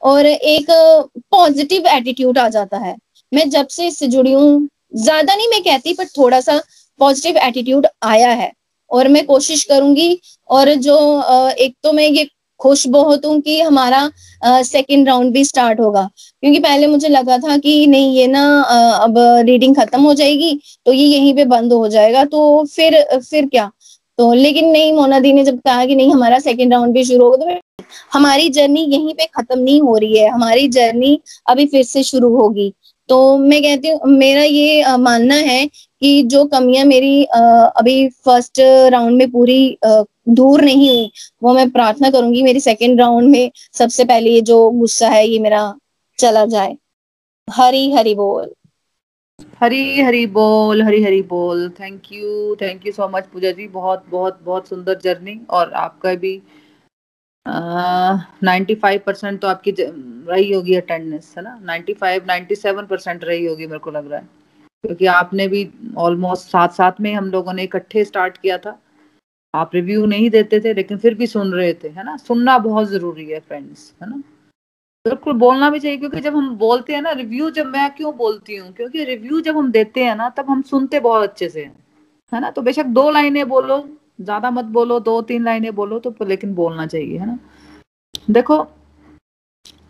और एक पॉजिटिव एटीट्यूड आ जाता है। मैं जब से इससे जुड़ी हूँ, ज़्यादा नहीं मैं कहती पर थोड़ा सा पॉजिटिव एटीट्यूड आया है। और मैं कोशिश करूँगी, और जो एक तो मैं ये खुश बहुत हूँ कि हमारा सेकंड राउंड भी स्टार्ट होगा। क्योंकि पहले मुझे लगा था कि नहीं, ये ना अब रीडिंग खत्म हो जाएगी तो ये यहीं पे बंद हो जाएगा तो फिर फिर क्या? तो लेकिन नहीं, मोना दी ने जब कहा कि नहीं, हमारा सेकंड राउंड भी शुरू होगा तो हमारी जर्नी यहीं पे खत्म नहीं हो रही है। हमारी जर्नी अभी फिर से शुरू होगी। तो मैं कहती हूँ, मेरा ये मानना है कि जो कमियाँ मेरी अभी फ़र्स्ट राउंड में पूरी दूर नहीं हुई, वो मैं प्रार्थना करूँगी मेरी सेकेंड राउंड में सबसे पहले ये जो गुस्सा है, ये मेरा चला जाए। हरी हरी बोल। हरी हरी बोल, हरी हरी बोल। Thank you thank you so much Pooja ji. बहुत बहुत बहुत सुंदर जर्नी और आपका भी नाइन्टी फाइव परसेंट तो आपकी रही होगी अटेंडेंस है ना? Ninety five ninety seven percent रही होगी, मेरे को लग रहा है। क्योंकि आपने भी ऑलमोस्ट साथ साथ में हम लोगों ने इकट्ठे स्टार्ट किया था। आप रिव्यू नहीं देते थे, लेकिन फिर भी सुन रहे थे, है ना? सुनना बहुत ज़रूरी है फ्रेंड्स है ना? बिल्कुल बोलना भी चाहिए, क्योंकि जब हम बोलते हैं ना रिव्यू जब मैं क्यों बोलती हूँ? क्योंकि रिव्यू जब हम देते हैं ना, तब हम सुनते बहुत अच्छे से है ना? तो बेशक दो लाइनें बोलो, ज़्यादा मत बोलो, दो तीन लाइनें बोलो तो लेकिन बोलना चाहिए, है ना? देखो,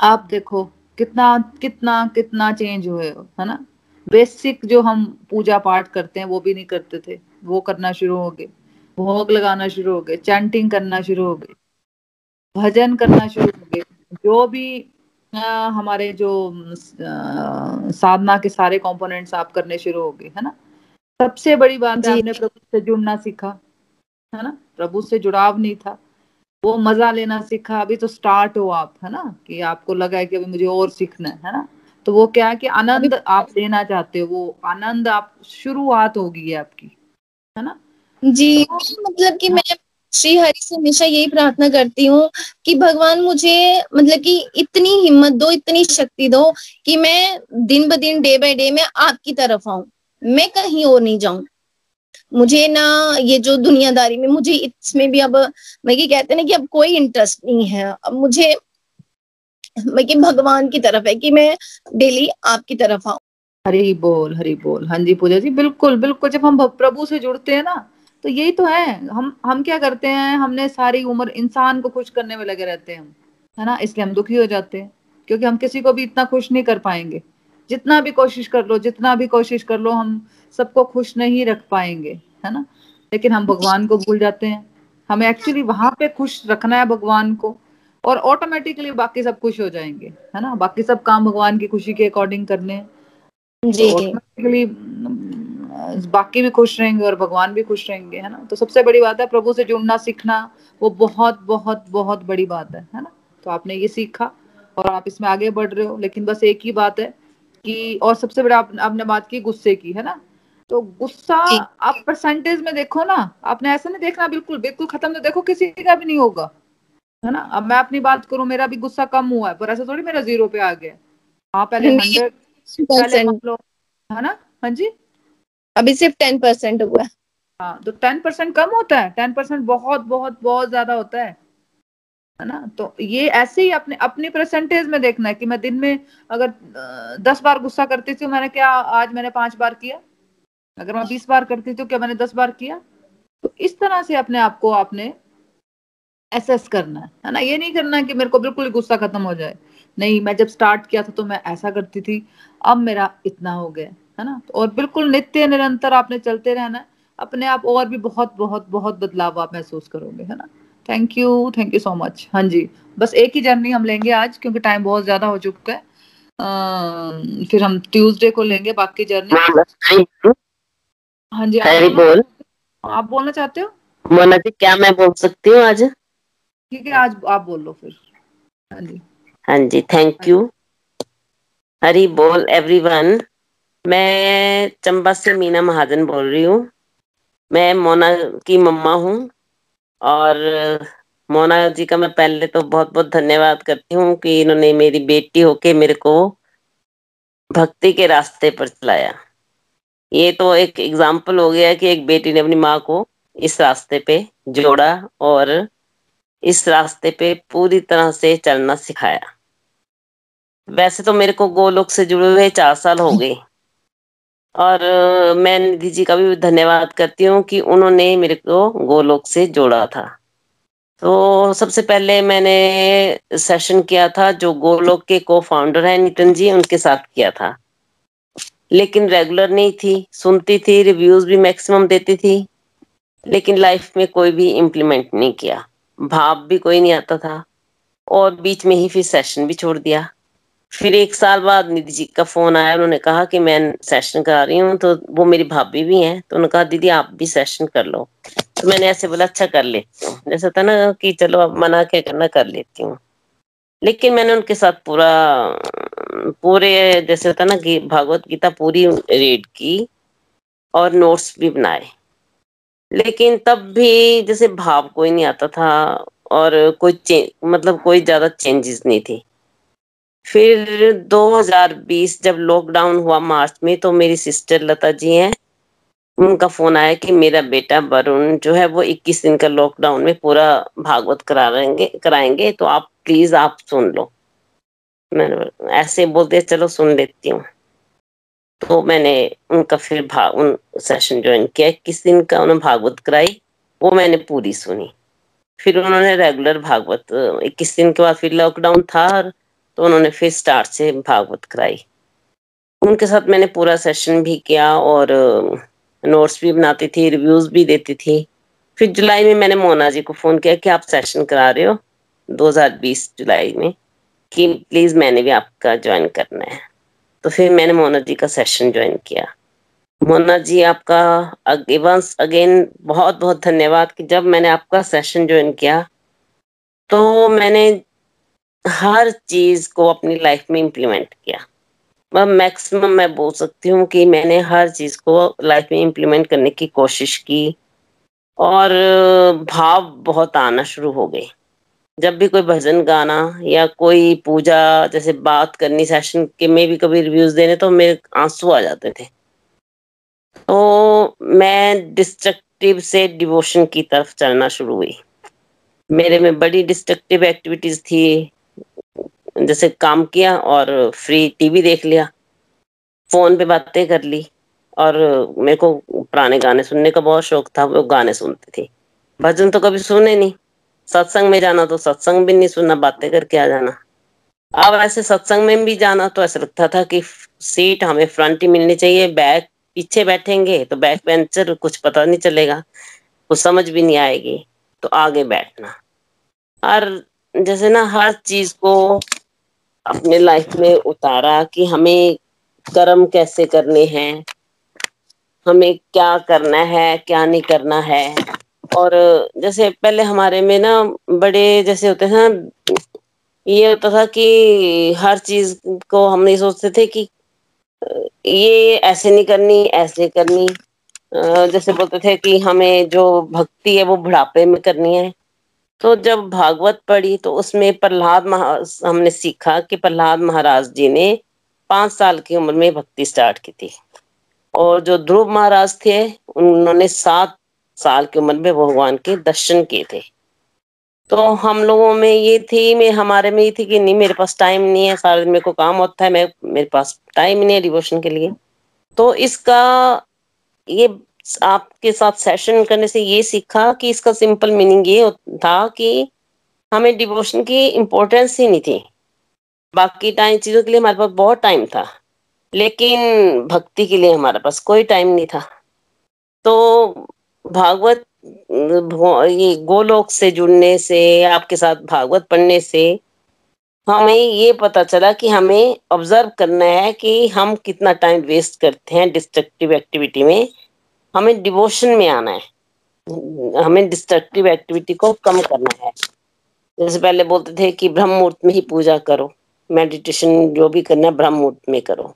आप देखो, कितना कितना कितना चेंज हुए हो, है ना? बेसिक जो हम पूजा पाठ करते हैं, वो भी नहीं करते थे। वो करना शुरू हो गए, भोग लगाना शुरू हो गए चैंटिंग करना शुरू हो गए, भजन करना शुरू हो गए, जो भी हमारे जो साधना के सारे कंपोनेंट्स आप करने शुरू हो गए है ना? सबसे बड़ी बात है आपने प्रभु से जुड़ना सीखा है ना? प्रभु से जुड़ाव नहीं था वो मज़ा लेना सीखा अभी तो स्टार्ट हो आप है ना? कि आपको लगा है कि अभी मुझे और सीखना है है ना? तो वो क्या है कि आनंद आप लेना चाहते हो वो आनंद आप शुरुआत होगी आपकी है ना? जी तो, मतलब कि हाँ। मैं श्री हरि से हमेशा यही प्रार्थना करती हूँ कि भगवान मुझे मतलब कि इतनी हिम्मत दो, इतनी शक्ति दो कि मैं दिन ब दिन, डे बाय डे में आपकी तरफ़ आऊँ। मैं कहीं और नहीं जाऊँ। मुझे ना ये जो दुनियादारी में, मुझे इसमें भी अब मैं ये कहते ना कि अब कोई इंटरेस्ट नहीं है। अब मुझे मैं कि भगवान की तरफ़ है कि मैं डेली आपकी तरफ़ आऊँ। हरी बोल हरी बोल। हाँ जी, पूजा जी, बिल्कुल बिल्कुल। जब हम प्रभु से जुड़ते हैं ना तो यही तो है। हम हम क्या करते हैं? हमने सारी उम्र इंसान को खुश करने में लगे रहते हैं हम है ना? इसलिए हम दुखी हो जाते हैं क्योंकि हम किसी को भी इतना खुश नहीं कर पाएँगे। जितना भी कोशिश कर लो जितना भी कोशिश कर लो हम सबको खुश नहीं रख पाएँगे है ना? लेकिन हम भगवान को भूल जाते हैं। हमें एक्चुअली वहाँ पे खुश रखना है भगवान को और ऑटोमेटिकली बाकी सब खुश हो जाएँगे है ना? बाकी सब काम भगवान की खुशी के अकॉर्डिंग करने जी ऑटोमेटिकली बाकी भी खुश रहेंगे और भगवान भी खुश रहेंगे है ना? तो सबसे बड़ी बात है प्रभु से जुड़ना सीखना वो बहुत बहुत बहुत बड़ी बात है है ना? तो आपने ये सीखा और आप इसमें आगे बढ़ रहे हो लेकिन बस एक ही बात है कि और सबसे बड़ा आप, आपने बात की गुस्से की है ना? तो गुस्सा आप परसेंटेज में देखो ना आपने ऐसा नहीं देखना बिल्कुल बिल्कुल खत्म तो देखो किसी का भी नहीं होगा है ना? अब मैं अपनी बात करूँ मेरा भी गुस्सा कम हुआ है पर ऐसा थोड़ी मेरा ज़ीरो पे आ गया हाँ। पहले हंड्रेड पहले है ना? हाँ जी? अभी सिर्फ़ टेन परसेंट हुआ हाँ। तो टेन परसेंट कम होता है टेन परसेंट बहुत बहुत बहुत ज़्यादा होता है है ना? तो ये ऐसे ही अपने, अपनी परसेंटेज में देखना है कि मैं दिन में अगर दस बार गुस्सा करती थी, मैंने क्या आज मैंने पाँच बार किया? अगर मैं बीस बार करती थी तो क्या मैंने दस बार किया? तो इस तरह से अपने आप को आपने एसेस करना है है ना? ये नहीं करना कि मेरे को बिल्कुल गुस्सा खत्म हो जाए। नहीं, मैं जब स्टार्ट किया था तो मैं ऐसा करती थी, अब मेरा इतना हो गया है ना? और बिल्कुल नित्य निरंतर आपने चलते रहना है। अपने आप और भी बहुत बहुत बहुत बदलाव आप महसूस करोगे है ना? Thank you thank you so much हाँ जी बस एक ही जर्नी हम लेंगे आज क्योंकि टाइम बहुत ज़्यादा हो चुका है। आ, फिर हम ट्यूसडे को लेंगे बाकी जर्नी हाँ जी आप बोल। आप बोलना चाहते हो? मोना जी क्या मैं बोल सकती हूँ आज? ठीक है आज आप बोल लो फिर। हाँ जी। हाँ जी थैंक यू हरी बोल एवरीवन मैं चंबा से मीना महाजन बोल रही हूँ। मैं मोना की मम्मा हूँ और मोना जी का मैं पहले तो बहुत बहुत धन्यवाद करती हूँ कि इन्होंने मेरी बेटी होके मेरे को भक्ति के रास्ते पर चलाया। ये तो एक एग्ज़ाम्पल हो गया कि एक बेटी ने अपनी माँ को इस रास्ते पे जोड़ा और इस रास्ते पे पूरी तरह से चलना सिखाया। वैसे तो मेरे को गोलोक से जुड़े हुए चार साल हो गए। और मैं निधि जी का भी धन्यवाद करती हूँ कि उन्होंने मेरे को गोलोक से जोड़ा था। तो सबसे पहले मैंने सेशन किया था जो गोलोक के को फाउंडर है नितिन जी, उनके साथ किया था। लेकिन रेगुलर नहीं थी, सुनती थी रिव्यूज़ भी मैक्सिमम देती थी, लेकिन लाइफ में कोई भी इम्प्लीमेंट नहीं किया। भाव भी कोई नहीं आता था, और बीच में ही फिर सेशन भी छोड़ दिया। फिर एक साल बाद निधि जी का फ़ोन आया, उन्होंने कहा कि मैं सेशन करा रही हूँ तो वो मेरी भाभी भी हैं तो उन्होंने कहा, दीदी, आप भी सेशन कर लो। तो मैंने ऐसे बोला अच्छा कर हूँ जैसा था ना कि चलो, अब मना क्या करना, कर लेती हूँ। लेकिन मैंने उनके साथ पूरा, पूरे जैसे होता ना कि भागवत गीता पूरी रीड की और नोट्स भी बनाए। लेकिन तब भी जैसे भाव कोई नहीं आता था और कोई मतलब कोई ज़्यादा चेंजेस नहीं थी। फिर 2020 जब लॉकडाउन हुआ मार्च में तो मेरी सिस्टर लता जी हैं, उनका फ़ोन आया कि मेरा बेटा वरुण जो है वो 21 दिन का लॉकडाउन में पूरा भागवत करा रहेंगे, कराएँगे तो आप प्लीज़ आप सुन लो। मैंने ऐसे बोलते चलो सुन लेती हूँ। तो मैंने उनका फिर भाग उन सेशन ज्वाइन किया किस दिन का उन्होंने भागवत कराई, वो मैंने पूरी सुनी। फिर उन्होंने रेगुलर भागवत, इक्कीस दिन के बाद फिर लॉकडाउन था तो उन्होंने फिर स्टार्ट से भागवत कराई। उनके साथ मैंने पूरा सेशन भी किया और नोट्स भी बनाती थी रिव्यूज़ भी देती थी। फिर जुलाई में मैंने मोना जी को फ़ोन किया कि आप सेशन करा रहे हो 2020 जुलाई में, कि प्लीज़ मैंने भी आपका ज्वाइन करना है। तो फिर मैंने मोना जी का सेशन ज्वाइन किया। मोना जी आपका वंस अगेन बहुत बहुत धन्यवाद कि जब मैंने आपका सेशन ज्वाइन किया तो मैंने हर चीज़ को अपनी लाइफ में इम्प्लीमेंट किया। मैं मैक्सिमम मैं बोल सकती हूँ कि मैंने हर चीज़ को लाइफ में इम्प्लीमेंट करने की कोशिश की और भाव बहुत आना शुरू हो गए। जब भी कोई भजन गाना या कोई पूजा, जैसे बात करनी सेशन के में भी कभी रिव्यूज़ देने तो मेरे आँसू आ जाते थे। तो मैं डिस्ट्रक्टिव से डिवोशन की तरफ़ चलना शुरू हुई। मेरे में बड़ी डिस्ट्रक्टिव एक्टिविटीज़ थी। जैसे काम किया और फ्री टीवी देख लिया फ़ोन पे बातें कर ली और मेरे को पुराने गाने सुनने का बहुत शौक था, वो गाने सुनती थी। भजन तो कभी सुने नहीं। सत्संग में जाना तो सत्संग भी नहीं सुनना, बातें करके आ जाना। अब ऐसे सत्संग में भी जाना तो ऐसा लगता था कि सीट हमें फ्रंट ही मिलनी चाहिए, बैक पीछे बैठेंगे तो बैक बेंचर कुछ पता नहीं चलेगा, कुछ समझ भी नहीं आएगी तो आगे बैठना। और जैसे ना हर चीज़ को अपने लाइफ में उतारा कि हमें कर्म कैसे करने हैं, हमें क्या करना है, क्या नहीं करना है। और जैसे पहले हमारे में ना बड़े जैसे होते हैं ये होता था कि हर चीज़ को हम नहीं सोचते थे कि, ये ऐसे नहीं करनी, ऐसे करनी। जैसे बोलते थे कि हमें जो भक्ति है वो बुढ़ापे में करनी है। तो जब भागवत पढ़ी तो उसमें प्रहलाद महाराज हमने सीखा कि प्रहलाद महाराज जी ने पाँच साल की उम्र में भक्ति स्टार्ट की थी। और जो ध्रुव महाराज थे, उन्होंने सात साल की उम्र में भगवान के दर्शन किए थे। तो हम लोगों में ये थी, मैं हमारे में ये थी कि नहीं, मेरे पास टाइम नहीं है, सारे दिन मेरे को काम होता है, मैं, मेरे पास टाइम नहीं है डिवोशन के लिए। तो इसका ये आपके साथ सेशन करने से ये सीखा कि इसका सिंपल मीनिंग ये था कि हमें डिवोशन की इम्पोर्टेंस ही नहीं थी। बाकी टाइम चीज़ों के लिए हमारे पास बहुत टाइम था, लेकिन भक्ति के लिए हमारे पास कोई टाइम नहीं था। तो भागवत ये गोलोक से जुड़ने से, आपके साथ भागवत पढ़ने से हमें ये पता चला कि हमें ऑब्ज़र्व करना है कि हम कितना टाइम वेस्ट करते हैं डिस्ट्रक्टिव एक्टिविटी में। हमें डिवोशन में आना है। हमें डिस्ट्रक्टिव एक्टिविटी को कम करना है। जैसे पहले बोलते थे कि ब्रह्म मुहूर्त में ही पूजा करो। मेडिटेशन जो भी करना है ब्रह्म मुहूर्त में करो।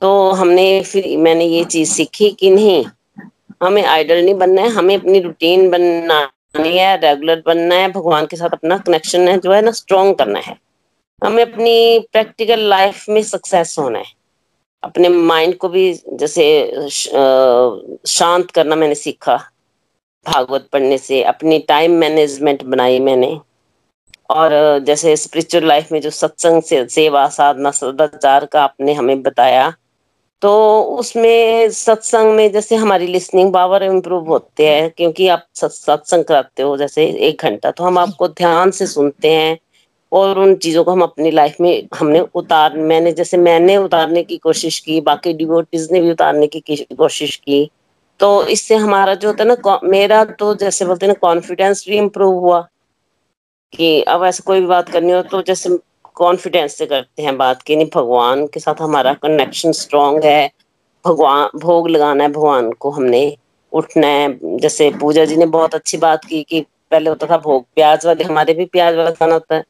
तो हमने फिर मैंने ये चीज़ सीखी कि नहीं, हमें आइडल नहीं बनना है, हमें अपनी रूटीन बनना है रेगुलर बनना है, भगवान के साथ अपना कनेक्शन है, जो है ना स्ट्रॉन्ग करना है। हमें अपनी प्रैक्टिकल लाइफ में सक्सेस होना है। अपने माइंड को भी जैसे शांत करना मैंने सीखा भागवत पढ़ने से। अपनी टाइम मैनेजमेंट बनाई मैंने। और जैसे स्पिरिचुअल लाइफ में जो सत्संग से, सेवा, साधना, सदाचार का आपने हमें बताया तो उसमें सत्संग में जैसे हमारी लिसनिंग पावर इम्प्रूव होते हैं, क्योंकि आप सत्संग कराते हो जैसे एक घंटा तो हम आपको ध्यान से सुनते हैं। और उन चीज़ों को हम अपनी लाइफ में हमने उतार, मैंने जैसे मैंने उतारने की कोशिश की, बाकी डिवोटीज ने भी उतारने की कोशिश की। तो इससे हमारा जो होता है ना मेरा तो जैसे बोलते हैं ना कॉन्फिडेंस भी इम्प्रूव हुआ कि अब ऐसे कोई भी बात करनी हो तो जैसे कॉन्फिडेंस से करते हैं बात की, नहीं, भगवान के साथ हमारा कनेक्शन स्ट्रांग है। भगवान, भोग लगाना है भगवान को हमने, उठना है। जैसे पूजा जी ने बहुत अच्छी बात की कि पहले होता था भोग, प्याज वाले, हमारे भी प्याज वाला खाना होता है।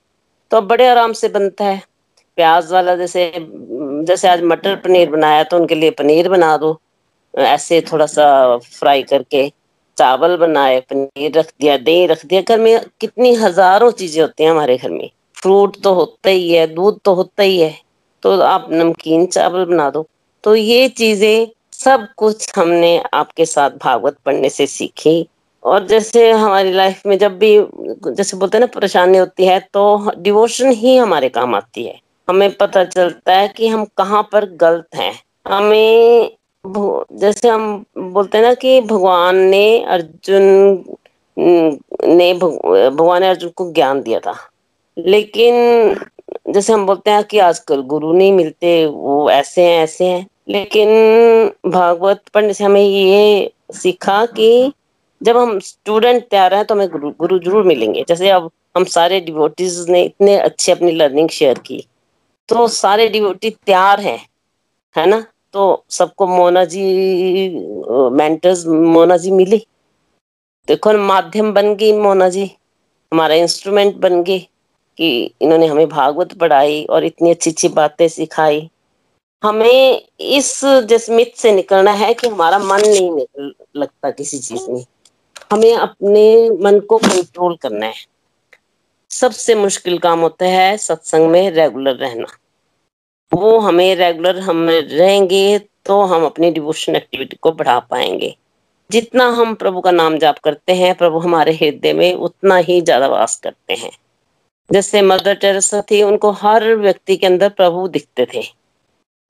तो बड़े आराम से बनता है। प्याज वाला जैसे जैसे आज मटर पनीर बनाया तो उनके लिए पनीर बना दो। ऐसे थोड़ा सा फ्राई करके चावल बनाए, पनीर रख दिया, दही रख दिया। घर में कितनी हज़ारों चीज़ें होती हैं हमारे घर में। फ्रूट तो होता ही है, दूध तो होता ही है। तो आप नमकीन चावल बना दो। तो ये चीज़ें सब कुछ हमने आपके साथ भागवत पढ़ने से सीखी। और जैसे हमारी लाइफ में जब भी, जैसे बोलते हैं ना, परेशानी होती है तो डिवोशन ही हमारे काम आती है। हमें पता चलता है कि हम कहाँ पर गलत हैं। हमें जैसे हम बोलते हैं ना कि भगवान ने अर्जुन, ने भगवान ने अर्जुन को ज्ञान दिया था। लेकिन जैसे हम बोलते हैं कि आजकल गुरु नहीं मिलते, वो ऐसे हैं ऐसे हैं। लेकिन भागवत पढ़ने से हमें ये सीखा कि जब हम स्टूडेंट तैयार हैं तो हमें गुरु गुरु ज़रूर मिलेंगे। जैसे अब हम सारे डिवोटीज ने इतने अच्छे अपनी लर्निंग शेयर की। तो सारे डिवोटी तैयार हैं, है ना? तो सबको मोना जी मेंटर्स मोना जी मिली। देखो माध्यम बन गई मोना जी, हमारा इंस्ट्रूमेंट बन गई कि इन्होंने हमें भागवत पढ़ाई और इतनी अच्छी अच्छी बातें सिखाई। हमें इस जस्मित से निकलना है कि हमारा मन नहीं लगता किसी चीज़ में। हमें अपने मन को कंट्रोल करना है। सबसे मुश्किल काम होता है सत्संग में रेगुलर रहना। वो हमें रेगुलर हम रहेंगे तो हम अपनी डिवोशन एक्टिविटी को बढ़ा पाएँगे। जितना हम प्रभु का नाम जाप करते हैं, प्रभु हमारे हृदय में उतना ही ज़्यादा वास करते हैं। जैसे मदर टेरेसा थी, उनको हर व्यक्ति के अंदर प्रभु दिखते थे।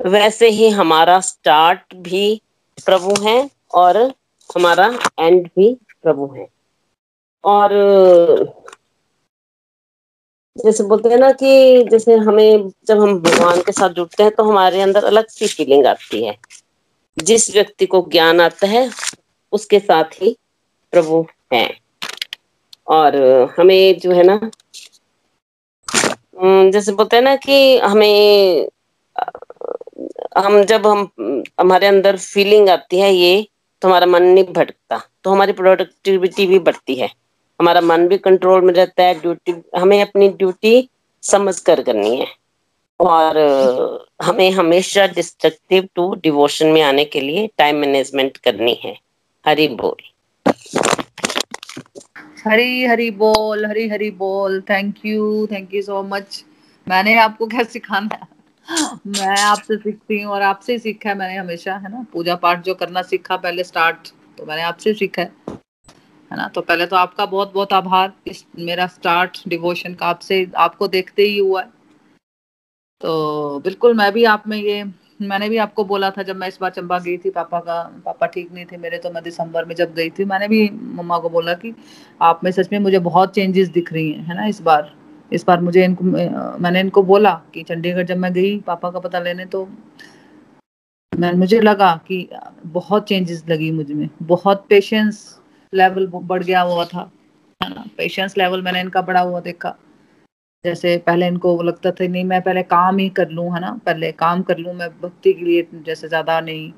वैसे ही हमारा स्टार्ट भी प्रभु है और हमारा एंड भी प्रभु है। और जैसे बोलते हैं ना कि जैसे हमें जब हम भगवान के साथ जुड़ते हैं तो हमारे अंदर अलग सी फीलिंग आती है। जिस व्यक्ति को ज्ञान आता है, उसके साथ ही प्रभु है। और, हमें जो है ना जैसे बोलते हैं ना कि हमें हम जब हम, हमारे अंदर फीलिंग आती है ये तो हमारा मन नहीं भटकता तो हमारी प्रोडक्टिविटी भी बढ़ती है। हमारा मन भी कंट्रोल में रहता है ड्यूटी हमें अपनी ड्यूटी समझ कर करनी है। और, हमें हमेशा डिस्ट्रक्टिव टू डिवोशन में आने के लिए टाइम मैनेजमेंट करनी है। हरी बोल। हरी हरी बोल, हरी हरी बोल। Thank you thank you so much मैंने आपको क्या सिखाना मैं आपसे सीखती हूँ और आपसे ही सीखा है मैंने हमेशा, है ना? पूजा पाठ जो करना सीखा पहले स्टार्ट तो मैंने आपसे सीखा है है ना? तो पहले तो आपका बहुत बहुत आभार, इस मेरा स्टार्ट डिवोशन का आपसे, आपको देखते ही हुआ है। तो बिल्कुल मैं भी आप में ये, मैंने भी आपको बोला था जब मैं इस बार चंबा गई थी, पापा का, पापा ठीक नहीं थे, मेरे तो मैं दिसंबर में जब गई थी, मैंने भी मम्मा को बोला कि आप में सच में मुझे बहुत चेंजेस दिख रही हैं, है ना, इस बार? इस बार मुझे इनको, मैंने इनको बोला कि चंडीगढ़ जब मैं गई, पापा का पता लेने तो मैं, मुझे लगा कि बहुत चेंजेस लगी मुझमें। बहुत पेशेंस लेवल बढ़ गया हुआ था पेशेंस लेवल मैंने इनका बढ़ा हुआ देखा। जैसे पहले इनको लगता था, नहीं, मैं पहले काम ही कर लूँ, है ना? पहले काम कर लूँ मैं भक्ति के लिए, जैसे ज़्यादा नहीं।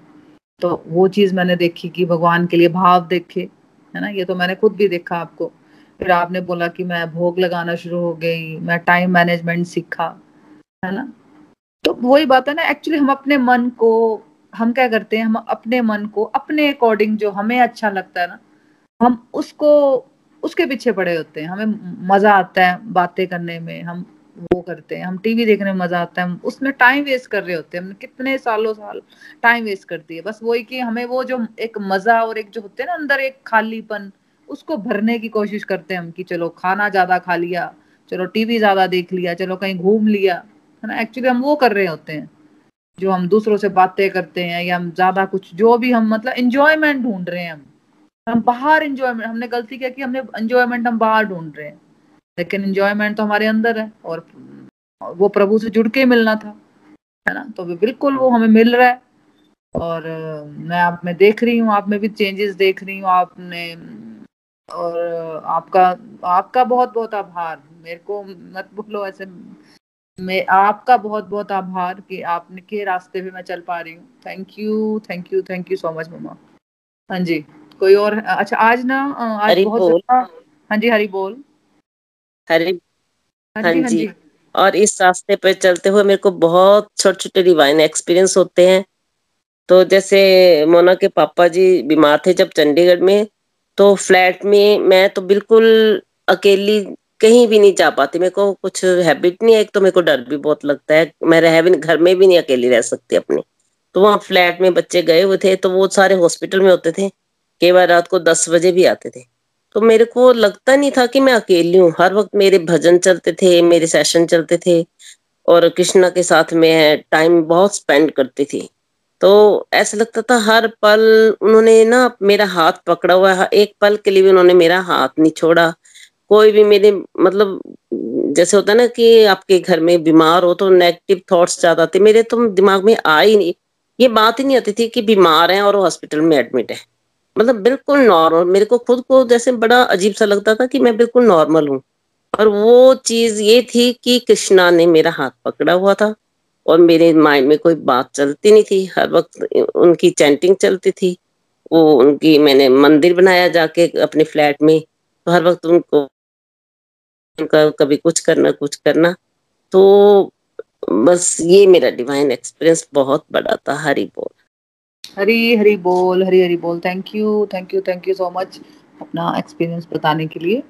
तो वो चीज़ मैंने देखी कि भगवान के लिए भाव देखे, है ना? ये तो मैंने खुद भी देखा आपको। फिर आपने बोला कि मैं भोग लगाना शुरू हो गई, मैं टाइम मैनेजमेंट सीखा, है ना? तो वही बात है ना एक्चुअली हम अपने मन को, हम क्या करते हैं, हम अपने मन को, अपने अकॉर्डिंग जो हमें अच्छा लगता है ना, हम उसको, उसके पीछे पड़े होते हैं। हमें मज़ा आता है बातें करने में, हम वो करते हैं, हम टीवी देखने में मज़ा आता है उसमें टाइम वेस्ट कर रहे होते हैं। हमने कितने सालों साल टाइम वेस्ट कर दिए। बस वही कि हमें वो जो एक मज़ा और एक जो होते हैं ना, अंदर एक खालीपन उसको भरने की कोशिश करते हैं हम कि चलो खाना ज़्यादा खा लिया, चलो टीवी ज़्यादा देख लिया, चलो कहीं घूम लिया, है ना? एक्चुअली हम वो कर रहे होते हैं, जो हम दूसरों से बातें करते हैं या हम ज़्यादा कुछ, जो भी हम मतलब इंजॉयमेंट ढूंढ रहे हैं हम। हम बाहर इंजॉयमेंट हमने गलती किया कि हमने इंजॉयमेंट हम बाहर ढूंढ रहे हैं। लेकिन इंजॉयमेंट तो हमारे अंदर है और वो प्रभु से जुड़ के मिलना था, है ना? तो बिल्कुल वो हमें मिल रहा है। और मैं आप, में देख रही हूँ, आप में भी चेंजेस देख रही हूँ, आपने और आपका आपका बहुत बहुत आभार। मेरे को मत बोलो ऐसे मैं आपका बहुत बहुत आभार कि आपने के रास्ते पे मैं चल पा रही हूँ। Thank you thank you thank you so much मम्मा हाँ जी कोई और? अच्छा आज ना आज बहुत हाँ जी हरी बोल। हरी हाँ, हाँ जी, हाँ जी। और इस रास्ते पे चलते हुए मेरे को बहुत छोटे छोटे डिवाइन एक्सपीरियंस होते हैं। तो जैसे मोना के पापा जी बीमार थे जब चंडीगढ़ में तो फ्लैट में मैं तो बिल्कुल अकेली कहीं भी नहीं जा पाती। मेरे को कुछ हैबिट नहीं है, एक तो मेरे को डर भी बहुत लगता है। मैं रह भी, घर में भी नहीं अकेली रह सकती अपने। तो वहाँ फ्लैट में बच्चे गए हुए थे तो वो सारे हॉस्पिटल में होते थे। कई बार रात को दस बजे भी आते थे। तो मेरे को लगता नहीं था कि मैं अकेली हूँ। हर वक्त मेरे भजन चलते थे, मेरे सेशन चलते थे। और कृष्णा के साथ में टाइम बहुत स्पेंड करती थी। तो ऐसा लगता था हर पल उन्होंने ना मेरा हाथ पकड़ा हुआ है। एक पल के लिए भी उन्होंने मेरा हाथ नहीं छोड़ा। कोई भी मेरे मतलब जैसे होता है ना कि आपके घर में बीमार हो तो नेगेटिव थॉट्स ज़्यादा आते मेरे तो दिमाग में आ ही नहीं। ये बात ही नहीं आती थी कि बीमार है और हॉस्पिटल में एडमिट है। मतलब बिल्कुल नॉर्मल मेरे को खुद को जैसे बड़ा अजीब सा लगता था कि मैं बिल्कुल नॉर्मल हूँ। और वो चीज़ ये थी कि कृष्णा ने मेरा हाथ पकड़ा हुआ था। और मेरे माइंड में कोई बात चलती नहीं थी। हर वक्त उनकी चैंटिंग चलती थी। वो उनकी मैंने मंदिर बनाया जाके अपने फ्लैट में। तो हर वक्त उनको, उनका कभी कुछ करना कुछ करना। तो बस ये मेरा डिवाइन एक्सपीरियंस बहुत बड़ा था। हरी बोल। हरी हरी बोल, हरी हरी बोल। Thank you thank you thank you so much अपना एक्सपीरियंस बताने के लिए।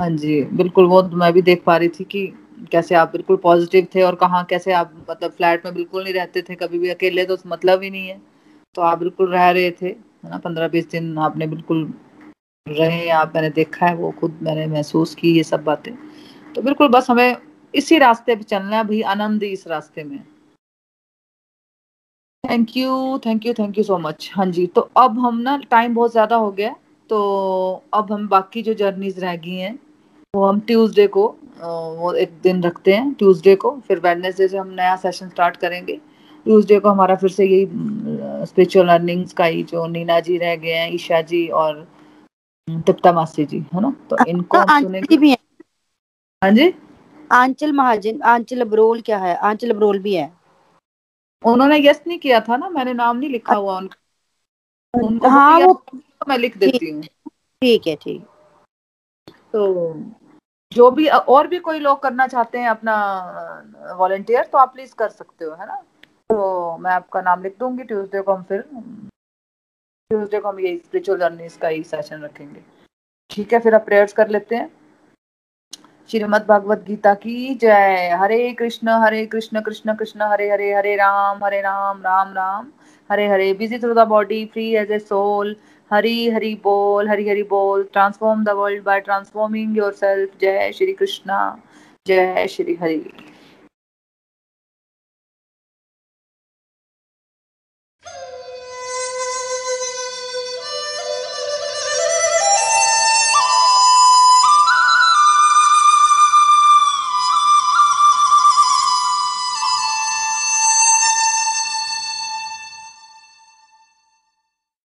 हाँ जी, बिल्कुल वो मैं भी देख पा रही थी कि कैसे आप बिल्कुल पॉजिटिव थे और कहाँ कैसे आप मतलब फ्लैट में बिल्कुल नहीं रहते थे, कभी भी अकेले तो मतलब ही नहीं है। तो आप बिल्कुल रह रहे थे, है ना? पंद्रह बीस दिन आपने बिल्कुल रहे, आप मैंने देखा है, वो खुद मैंने महसूस की ये सब बातें। तो बिल्कुल बस हमें इसी रास्ते पे चलना है भाई आनंद इस रास्ते में thank you thank you thank you so much हाँ जी तो अब हम ना टाइम बहुत ज़्यादा हो गया तो अब हम बाकी जो जर्नीज रह गई हैं, वो हम ट्यूसडे को वो एक दिन रखते हैं ट्यूसडे को फिर वेडनेसडे से हम नया सेशन स्टार्ट करेंगे। ट्यूसडे को हमारा फिर से यही स्पिरिचुअल अर्निंग्स का ही जो नीना जी रह गए हैं ईशा जी और तिप्ता मासी जी है ना? तो इनको हम सुनेंगे। भी है। हाँ जी? आंचल महाजन आंचल अब्रोल क्या है? आंचल अब्रोल भी है। उन्होंने यस नहीं किया था ना? मैंने नाम नहीं लिखा हुआ उनका। उनको हाँ वो तो मैं लिख देती हूँ। ठीक है ठीक। तो जो भी, और भी कोई लोग करना चाहते हैं अपना वॉलेंटियर तो आप प्लीज़ कर सकते हो, है ना? तो मैं आपका नाम लिख दूँगी ट्यूसडे को हम फिर ट्यूसडे को हम ये स्पिरिचुअल जर्नीज का ही सेशन रखेंगे। ठीक है, फिर आप प्रेयर्स कर लेते हैं। श्रीमद भगवत गीता की जय। Hare Krishna Hare Krishna Krishna Krishna, Hare Hare Hare Ram Hare Ram Ram Ram. Hare Hare busy through the body free as a soul Hari Hari बोल, हरी हरी बोल transform the world by transforming your self जय श्री कृष्णा, जय श्री हरि।